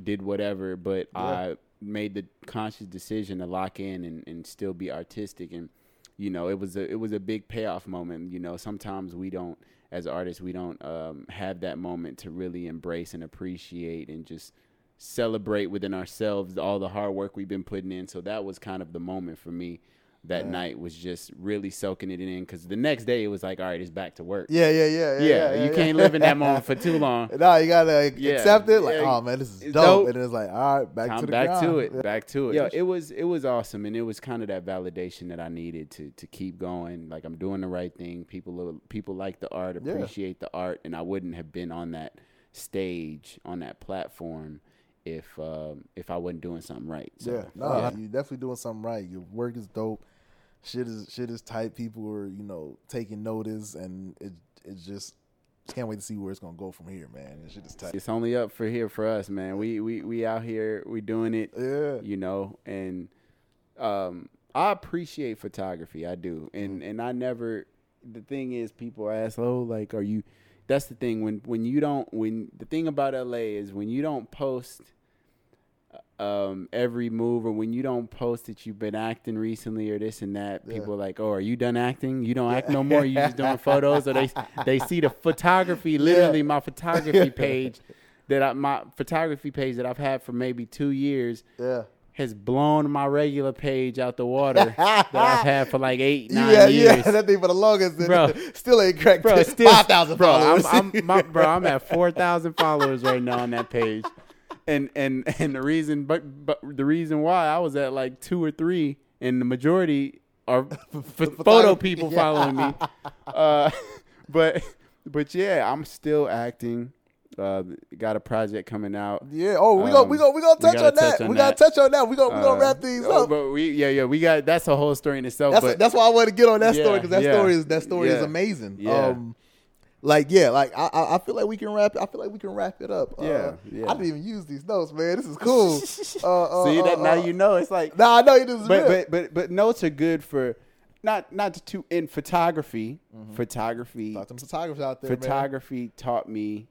did whatever, but I made the conscious decision to lock in and, and still be artistic and you know it was a it was a big payoff moment you know. Sometimes we don't as artists we don't um, have that moment to really embrace and appreciate and just celebrate within ourselves all the hard work we've been putting in. So that was kind of the moment for me that night was just really soaking it in because the next day it was like all right it's back to work Yeah, yeah, yeah, yeah. yeah, you can't live in that moment for too *laughs* long No, you gotta Yeah, accept it. Like, yeah, oh man, this is dope. dope. And it's like, all right, back to the back to grind. it. Back to it. Yeah, it was it was awesome, and it was kind of that validation that I needed to to keep going. Like I'm doing the right thing. People people like the art, Yeah. appreciate the art, and I wouldn't have been on that stage on that platform if um, if I wasn't doing something right. So, Yeah, no, you're definitely doing something right. Your work is dope. Shit is shit is tight. People are you know taking notice, and it it's just can't wait to see where it's gonna go from here, man. This shit is tight. It's only up for here for us, man. We we we out here, we doing it. Yeah, you know and um i appreciate photography i do and Mm. and i never the thing is people ask oh like are you that's the thing when when you don't when the thing about la is when you don't post um, every move, or when you don't post that you've been acting recently or this and that, Yeah. people are like, "Oh, are you done acting? You don't act no more. You just doing photos?" Or they *laughs* they see the photography, literally my photography *laughs* page that I my photography page that I've had for maybe two years Yeah. has blown my regular page out the water that I've *laughs* had for like eight nine Yeah, years. yeah, that thing for the longest, Bro. still ain't cracked. bro, still five thousand followers. I'm, I'm my, bro, I'm at four thousand followers right now on that page, and and *laughs* and the reason, but but the reason why I was at like two or three, and the majority are *laughs* f- photo people yeah. following me, *laughs* uh, but but yeah, I'm still acting. Uh, got a project coming out. yeah. Oh, we go, we go, we gonna we touch gotta on that. on we gotta touch on that. We gonna, we gonna Uh, wrap things oh, up. But we, yeah, yeah, we got that's a whole story in itself. That's but that's why I wanted to get on that story because that yeah, story is that story is amazing. yeah. Um, like yeah, like I, I I feel like we can wrap. I feel like we can wrap it up. Uh, Yeah, yeah. I didn't even use these notes, man. This is cool. *laughs* uh, uh, see that uh, now uh, you know it's like Nah, I know you just. but but but but notes are good for not not to in photography. Photography Got some photographers out there, photography taught me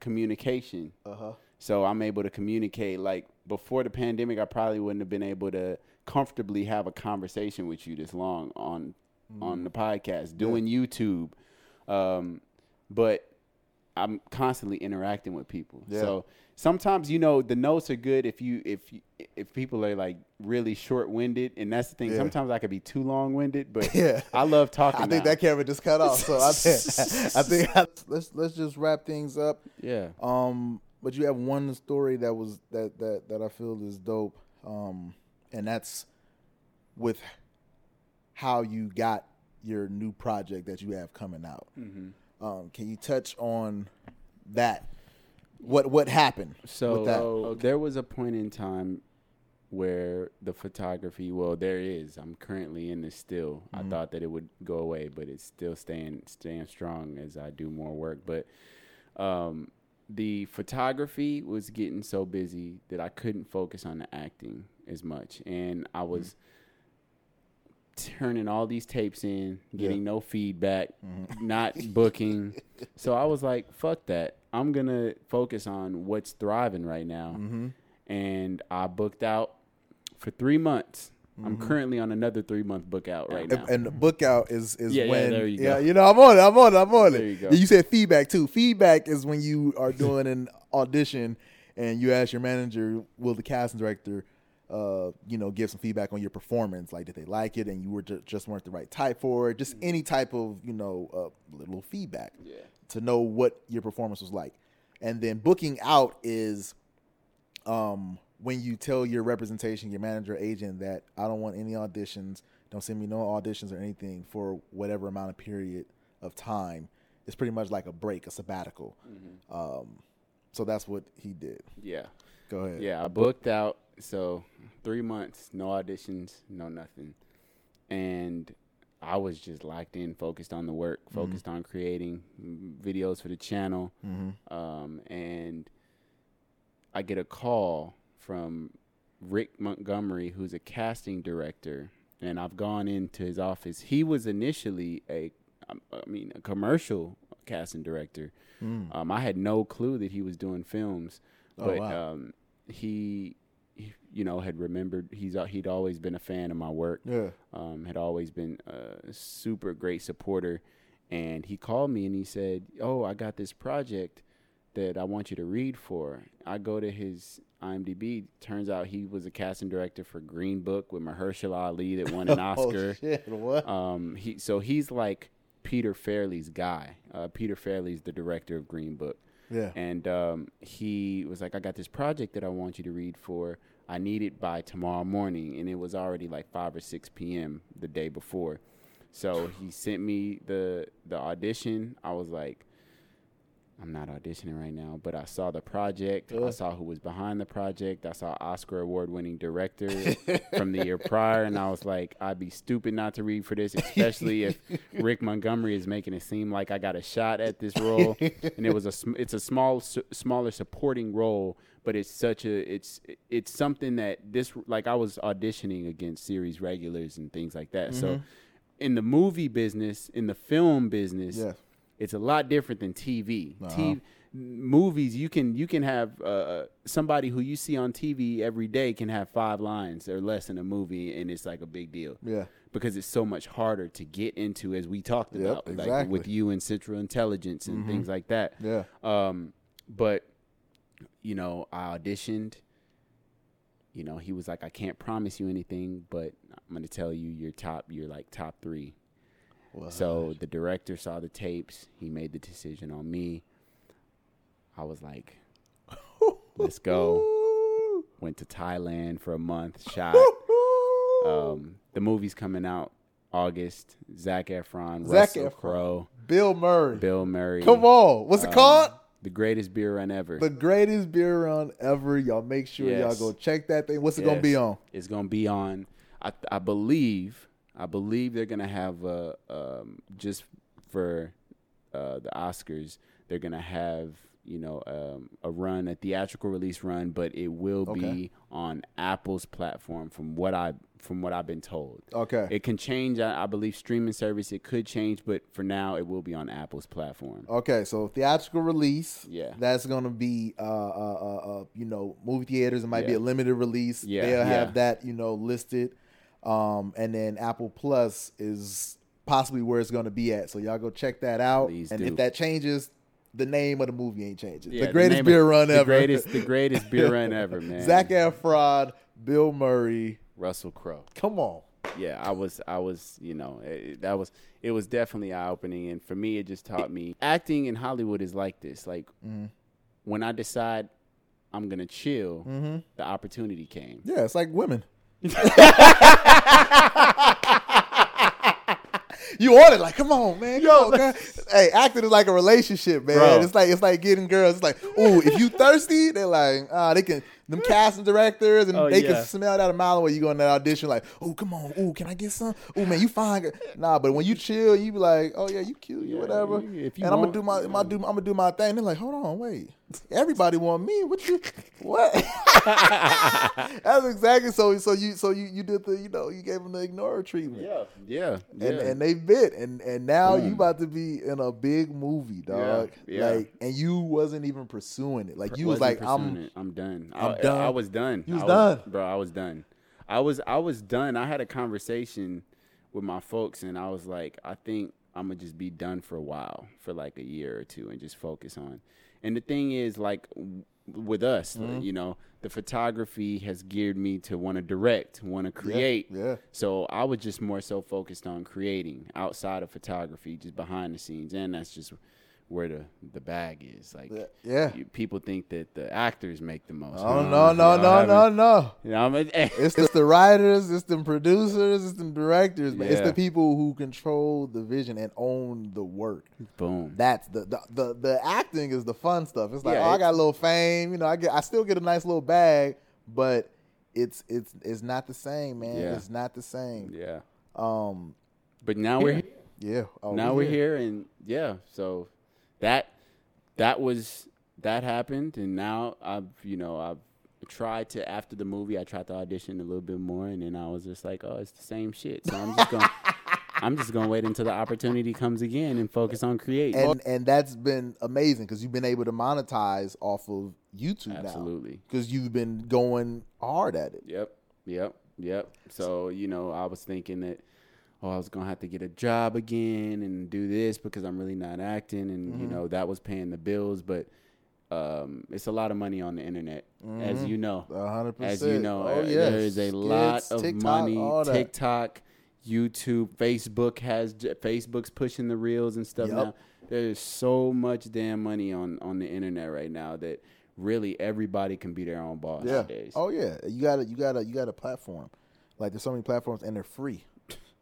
communication. Uh huh. So I'm able to communicate. Like before the pandemic, I probably wouldn't have been able to comfortably have a conversation with you this long on Mm-hmm. on the podcast, doing YouTube. Um, but I'm constantly interacting with people. Yeah. So sometimes you know the notes are good if you if you, if people are like really short winded, and that's the thing. Yeah. Sometimes I could be too long winded, but *laughs* Yeah. I love talking. I think now. that camera just cut off, so I *laughs* think *laughs* I think let's let's just wrap things up. yeah. Um, but you have one story that was that that that I feel is dope. Um, and that's with how you got your new project that you have coming out. Mm-hmm. Um, can you touch on that? What what happened So with that? so there was a point in time where the photography, well, there is. I'm currently in this still. I thought that it would go away, but it's still staying staying strong as I do more work. But um, the photography was getting so busy that I couldn't focus on the acting as much, and I was turning all these tapes in, getting no feedback, mm-hmm. not booking. so I was like, fuck that. I'm going to focus on what's thriving right now. Mm-hmm. And I booked out for three months. I'm mm-hmm. currently on another three month book out right now. And, the book out is is Yeah, yeah, when there you yeah you know I'm on it I'm on it I'm on There it. you go. You said feedback too. Feedback is when you are doing an *laughs* audition and you ask your manager, will the casting director, uh, you know, give some feedback on your performance? Like, did they like it, and you were ju- just weren't the right type for it? Just any type of you know uh, little feedback Yeah. to know what your performance was like. And then booking out is um, when you tell your representation, your manager, agent, that I don't want any auditions, don't send me no auditions or anything for whatever amount of period of time. It's pretty much like a break, a sabbatical. Um, so that's what he did. yeah. Go ahead. Yeah, I booked out. So three months, no auditions, no nothing, and I was just locked in, focused on the work, focused on creating mm, videos for the channel, um, and I get a call from Rick Montgomery, who's a casting director, and I've gone into his office. He was initially a, um, mean, a commercial casting director. Um, I had no clue that he was doing films, Oh, but wow. um, he, you know, had remembered he's al- he'd always been a fan of my work Yeah. um, had always been a super great supporter. And he called me and he said, Oh, I got this project that I want you to read for. I go to his IMDb. Turns out he was a casting director for Green Book with Mahershala Ali that won an *laughs* Oscar. Oh, shit. What? Um, he so he's like Peter Farrelly's guy. Uh, Peter Farrelly's the director of Green Book. Yeah. And um, he was like, I got this project that I want you to read for. I need it by tomorrow morning. And it was already like 5 or 6 p.m. the day before. So he sent me the the audition. I was like, I'm not auditioning right now, but I saw the project. I saw who was behind the project. I saw Oscar award winning director *laughs* from the year prior, and I was like, I'd be stupid not to read for this, especially if *laughs* Rick Montgomery is making it seem like I got a shot at this role. and it was a sm- it's a small s- smaller supporting role, but it's such a it's it's something that this like I was auditioning against series regulars and things like that. So mm-hmm. in the movie business, in the film business, Yes. It's a lot different than TV. Uh-huh. TV movies you can you can have uh, somebody who you see on TV every day can have five lines or less in a movie and it's like a big deal Yeah. because it's so much harder to get into as we talked Yep, about like with you and Central Intelligence and things like that. Yeah. Um, but you know, I auditioned. You know, he was like, "I can't promise you anything, but I'm going to tell you you're top. You're like top three. So the director saw the tapes. He made the decision on me. I was like, "Let's go." *laughs* Went to Thailand for a month. Shot. *laughs* Um, the movie's coming out August. Zac Efron, Zac Russell. Crowe, Bill Murray. Bill Murray. Come on. What's it um, called? The greatest beer run ever. The greatest beer run ever. Y'all make sure Yes. y'all go check that thing. What's it gonna be on? It's gonna be on. I I believe I believe they're gonna have a um, just for uh, the Oscars. They're gonna have you know um, a run, a theatrical release run, but it will Okay. be on Apple's platform. From what I from what I've been told, Okay. it can change. I, I believe streaming service it could change, but for now it will be on Apple's platform. Okay, so theatrical release. Yeah. That's gonna be uh uh uh, uh you know, movie theaters. It might be a limited release. Yeah, They'll have that, you know, listed. Um and then Apple Plus is possibly where it's gonna be at. So y'all go check that out. Please and do. if that changes, the name of the movie ain't changing. Yeah, the greatest name beer of- run the ever. Greatest, the greatest beer run *laughs* ever, man. Zac Efron, Bill Murray. Russell Crowe. Come on. yeah, I was, I was, you know, it, that was, it was definitely eye opening, and for me, it just taught me acting in Hollywood is like this. Like when I decide I'm gonna chill, the opportunity came. Yeah, it's like women. *laughs* you want it like, come on, man. Come on, girl. Hey, acting is like a relationship, man. Bro. It's like it's like getting girls. It's like, ooh, if you thirsty, they're like, ah, they can them casting directors and Oh, they yeah. can smell that a mile away. You go in that audition, like, oh, come on, ooh, can I get some? Ooh, man, you fine. girl." Nah, but when you chill, you be like, oh yeah, you cute, you Yeah, whatever. you and I'm gonna do my, my do I'm gonna do my thing. They're like, hold on, wait. Everybody want me. What you what? *laughs* *laughs* That's exactly so. So you so you you did the you know you gave them the ignore treatment. Yeah, yeah, yeah. And, and they bit and and now you mm. about to be in a big movie, dog. yeah. Like and you wasn't even pursuing it. Like you was like I'm it. I'm done. I'm I, done. I was done. You was I done. bro. I was done. I was I was done. I had a conversation with my folks, and I was like, I think I'm gonna just be done for a while, for like a year or two, and just focus on. And the thing is, like with us, Mm-hmm. you know, the photography has geared me to want to direct, want to create. yeah. So I was just more so focused on creating outside of photography, just behind the scenes, and that's just where the the bag is. Like, yeah. you, people think that the actors make the most. Oh no no no no no. You know, I mean, It's *laughs* the, it's the writers, it's the producers, it's the directors, but it's the people who control the vision and own the work. boom. That's the the the, the acting is the fun stuff. It's like, Yeah, oh, I got a little fame, you know, I get I still get a nice little bag, but it's it's it's not the same, man. Yeah. It's not the same. Yeah, Um but now we're here. yeah. Oh, now we're here, and yeah, so that that was that happened, and now I've you know I've tried to after the movie I tried to audition a little bit more, and then I was just like, oh, it's the same shit. So I'm just going. *laughs* I'm just gonna wait until the opportunity comes again and focus on creating. And and that's been amazing because you've been able to monetize off of YouTube now. Absolutely. Because you've been going hard at it. Yep, yep, yep. So you know, I was thinking that oh, I was gonna have to get a job again and do this because I'm really not acting, and you know that was paying the bills. But um, it's a lot of money on the internet, as you know. A hundred percent. As you know, oh, uh, yes. there is a lot of TikTok, money. TikTok, YouTube, Facebook has Facebook's pushing the reels and stuff Yep. now. There's so much damn money on on the internet right now that really everybody can be their own boss Yeah. nowadays. Oh yeah. You got to you got to you got a platform. Like there's so many platforms and they're free.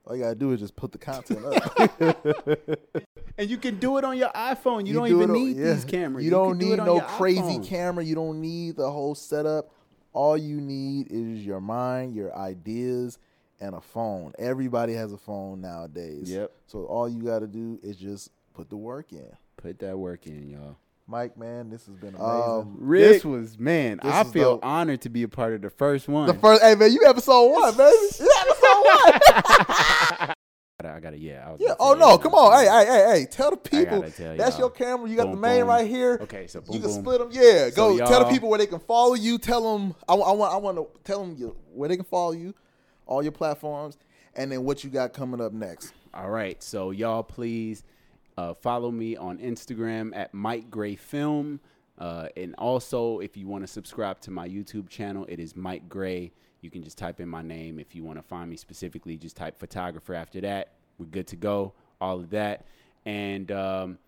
All you gotta do is just put the content up. *laughs* And you can do it on your iPhone. You, don't do even on- need yeah. these cameras. You don't can do need no crazy iPhone. camera. You don't need the whole setup. All you need is your mind, your ideas, and a phone. Everybody has a phone nowadays. Yep. So all you got to do is just put the work in. Put that work in, y'all. Mike, man, this has been amazing. Um, this was man. this I feel dope. honored to be a part of the first one. the first, hey man, you episode one, baby. You episode one. Shout gotta, I gotta, yeah. I was Yeah. Oh no! Come on! Hey, hey, hey, hey! Tell the people tell that's your camera. You got Boom, the main boom. right here. Okay, so you can boom. split them. Yeah. So Go tell the people where they can follow you. Tell them. I, I want. I want to tell them you, where they can follow you, all your platforms, and then what you got coming up next. All right, so y'all please uh, follow me on Instagram at Mike Gray Film, uh, and also if you want to subscribe to my YouTube channel, it is Mike Gray. You can just type in my name if you want to find me specifically. Just type photographer after that. We're good to go. All of that, and um,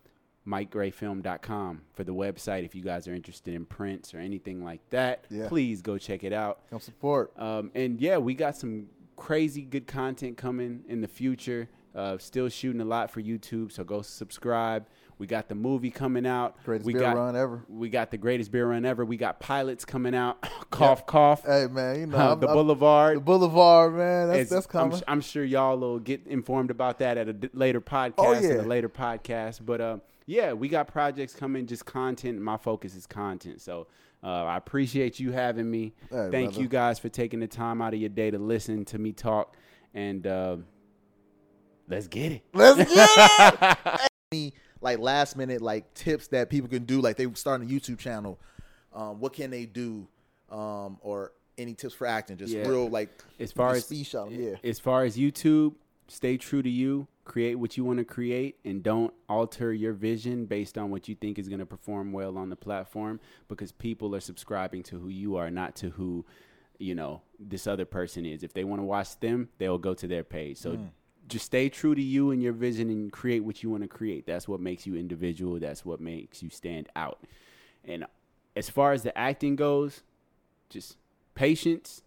MikeGrayFilm.com for the website. If you guys are interested in prints or anything like that, Yeah. please go check it out. Come support. Um, and yeah, we got some crazy good content coming in the future. Uh, still shooting a lot for YouTube, so go subscribe. We got the movie coming out. Greatest we beer got, run ever. We got the greatest beer run ever. We got pilots coming out. *laughs* cough, cough. Hey man, you know Uh, I'm- the I'm- Boulevard. The Boulevard, man. That's that's I'm, coming. I'm sure y'all will get informed about that at a d- later podcast. Oh, in yeah. a later podcast. But uh, yeah, we got projects coming. Just content. My focus is content. So uh, I appreciate you having me. Hey, Thank brother. you guys for taking the time out of your day to listen to me talk. And uh, let's get it. Let's get it. *laughs* Like last minute like tips that people can do, like they starting a YouTube channel. Um, what can they do? Um, or any tips for acting? Just Yeah. real like As far as speed shot 'em, yeah. as far as YouTube, stay true to you. Create what you want to create, and don't alter your vision based on what you think is going to perform well on the platform. Because people are subscribing to who you are, not to who you know this other person is. If they want to watch them, they'll go to their page. So. Just stay true to you and your vision and create what you want to create. That's what makes you individual. That's what makes you stand out. And as far as the acting goes, just patience,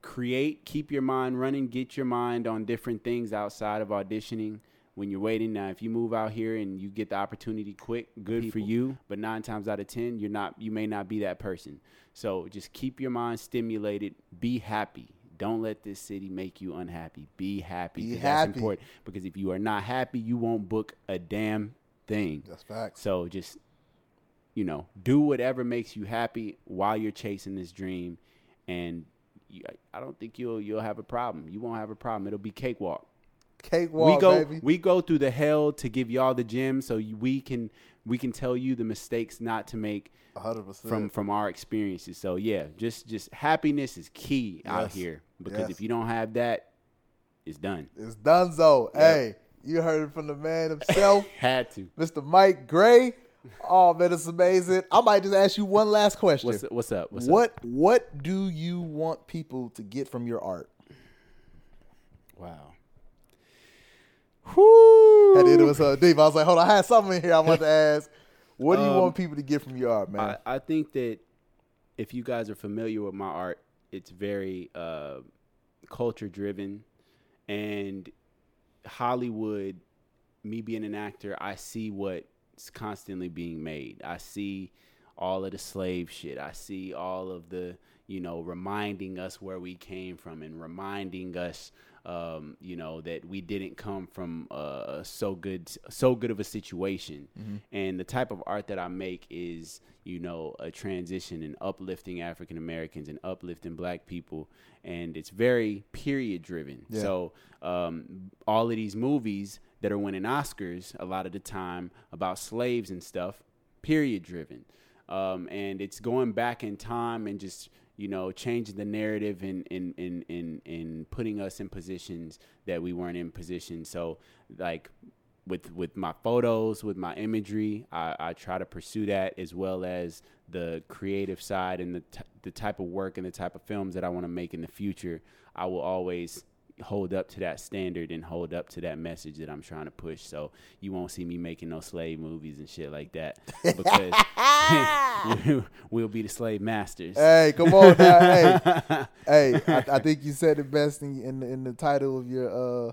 create, keep your mind running, get your mind on different things outside of auditioning when you're waiting. Now, if you move out here and you get the opportunity quick, good for you. But nine times out of ten, you're not. You may not be that person. So just keep your mind stimulated. Be happy. Don't let this city make you unhappy. Be happy. Be 'cause That's happy. important because if you are not happy, you won't book a damn thing. That's facts. So just you know, do whatever makes you happy while you're chasing this dream, and you, I- don't think you'll you'll have a problem. You won't have a problem. It'll be cakewalk. Cakewalk, we go baby. we go through the hell to give y'all the gems, so we can we can tell you the mistakes not to make hundred percent. from from our experiences. So yeah, just just happiness is key out here because Yes. if you don't have that, it's done. it's Dunzo. Yep. Hey, you heard it from the man himself, *laughs* Had to. Mr. Mike Gray. Oh man, it's amazing. I might just ask you one last question. What's what's up? What's up? what what do you want people to get from your art? Wow. And it was uh, deep. I was like, hold on, I had something in here I wanted to ask. What do you Um, want people to get from your art, man? I, I think that if you guys are familiar with my art, it's very uh, culture driven, and Hollywood. Me being an actor, I see what's constantly being made. I see all of the slave shit. I see all of the you know reminding us where we came from and reminding us um, you know that we didn't come from uh, so good so good of a situation. And the type of art that i make is you know a transition and uplifting african americans and uplifting black people. And it's very period driven. Yeah. so um, all of these movies that are winning oscars a lot of the time about slaves and stuff period driven. Um, and it's going back in time and just you know changing the narrative and and, and, and and putting us in positions that we weren't in positions so like with with my photos with my imagery I, I try to pursue that as well as the creative side and the, t- the type of work and the type of films that I want to make in the future I will always hold up to that standard and hold up to that message that I'm trying to push. So you won't see me making no slave movies and shit like that *laughs* because *laughs* we'll be the slave masters. hey, come on now. hey, *laughs* hey, I, I think you said it best in, in in the title of your uh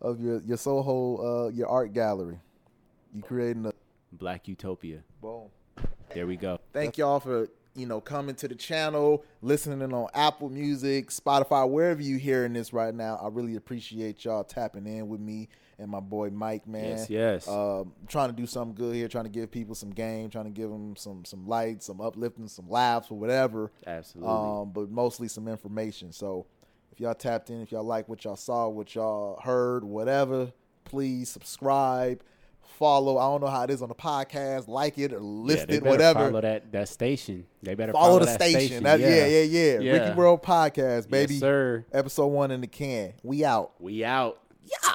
of your your Soho uh your art gallery. You creating a Black Utopia. boom. There we go. Thank y'all for you know coming to the channel, listening on Apple Music, Spotify, wherever you hearing this right now. I really appreciate y'all tapping in with me and my boy Mike, man. Yes, yes. Um, trying to do something good here, trying to give people some game, trying to give them some some light, some uplifting, some laughs or whatever. Absolutely. Um, but mostly some information. So if y'all tapped in, if y'all like what y'all saw, what y'all heard, whatever, please subscribe, follow. I don't know how it is on the podcast. Like it or list they it, whatever. Follow that that station. They better Follow, the that station. That- yeah. yeah, yeah, Yeah. Ricky World Podcast, baby. Yes, sir. Episode one in the can. We out. We out. Yeah.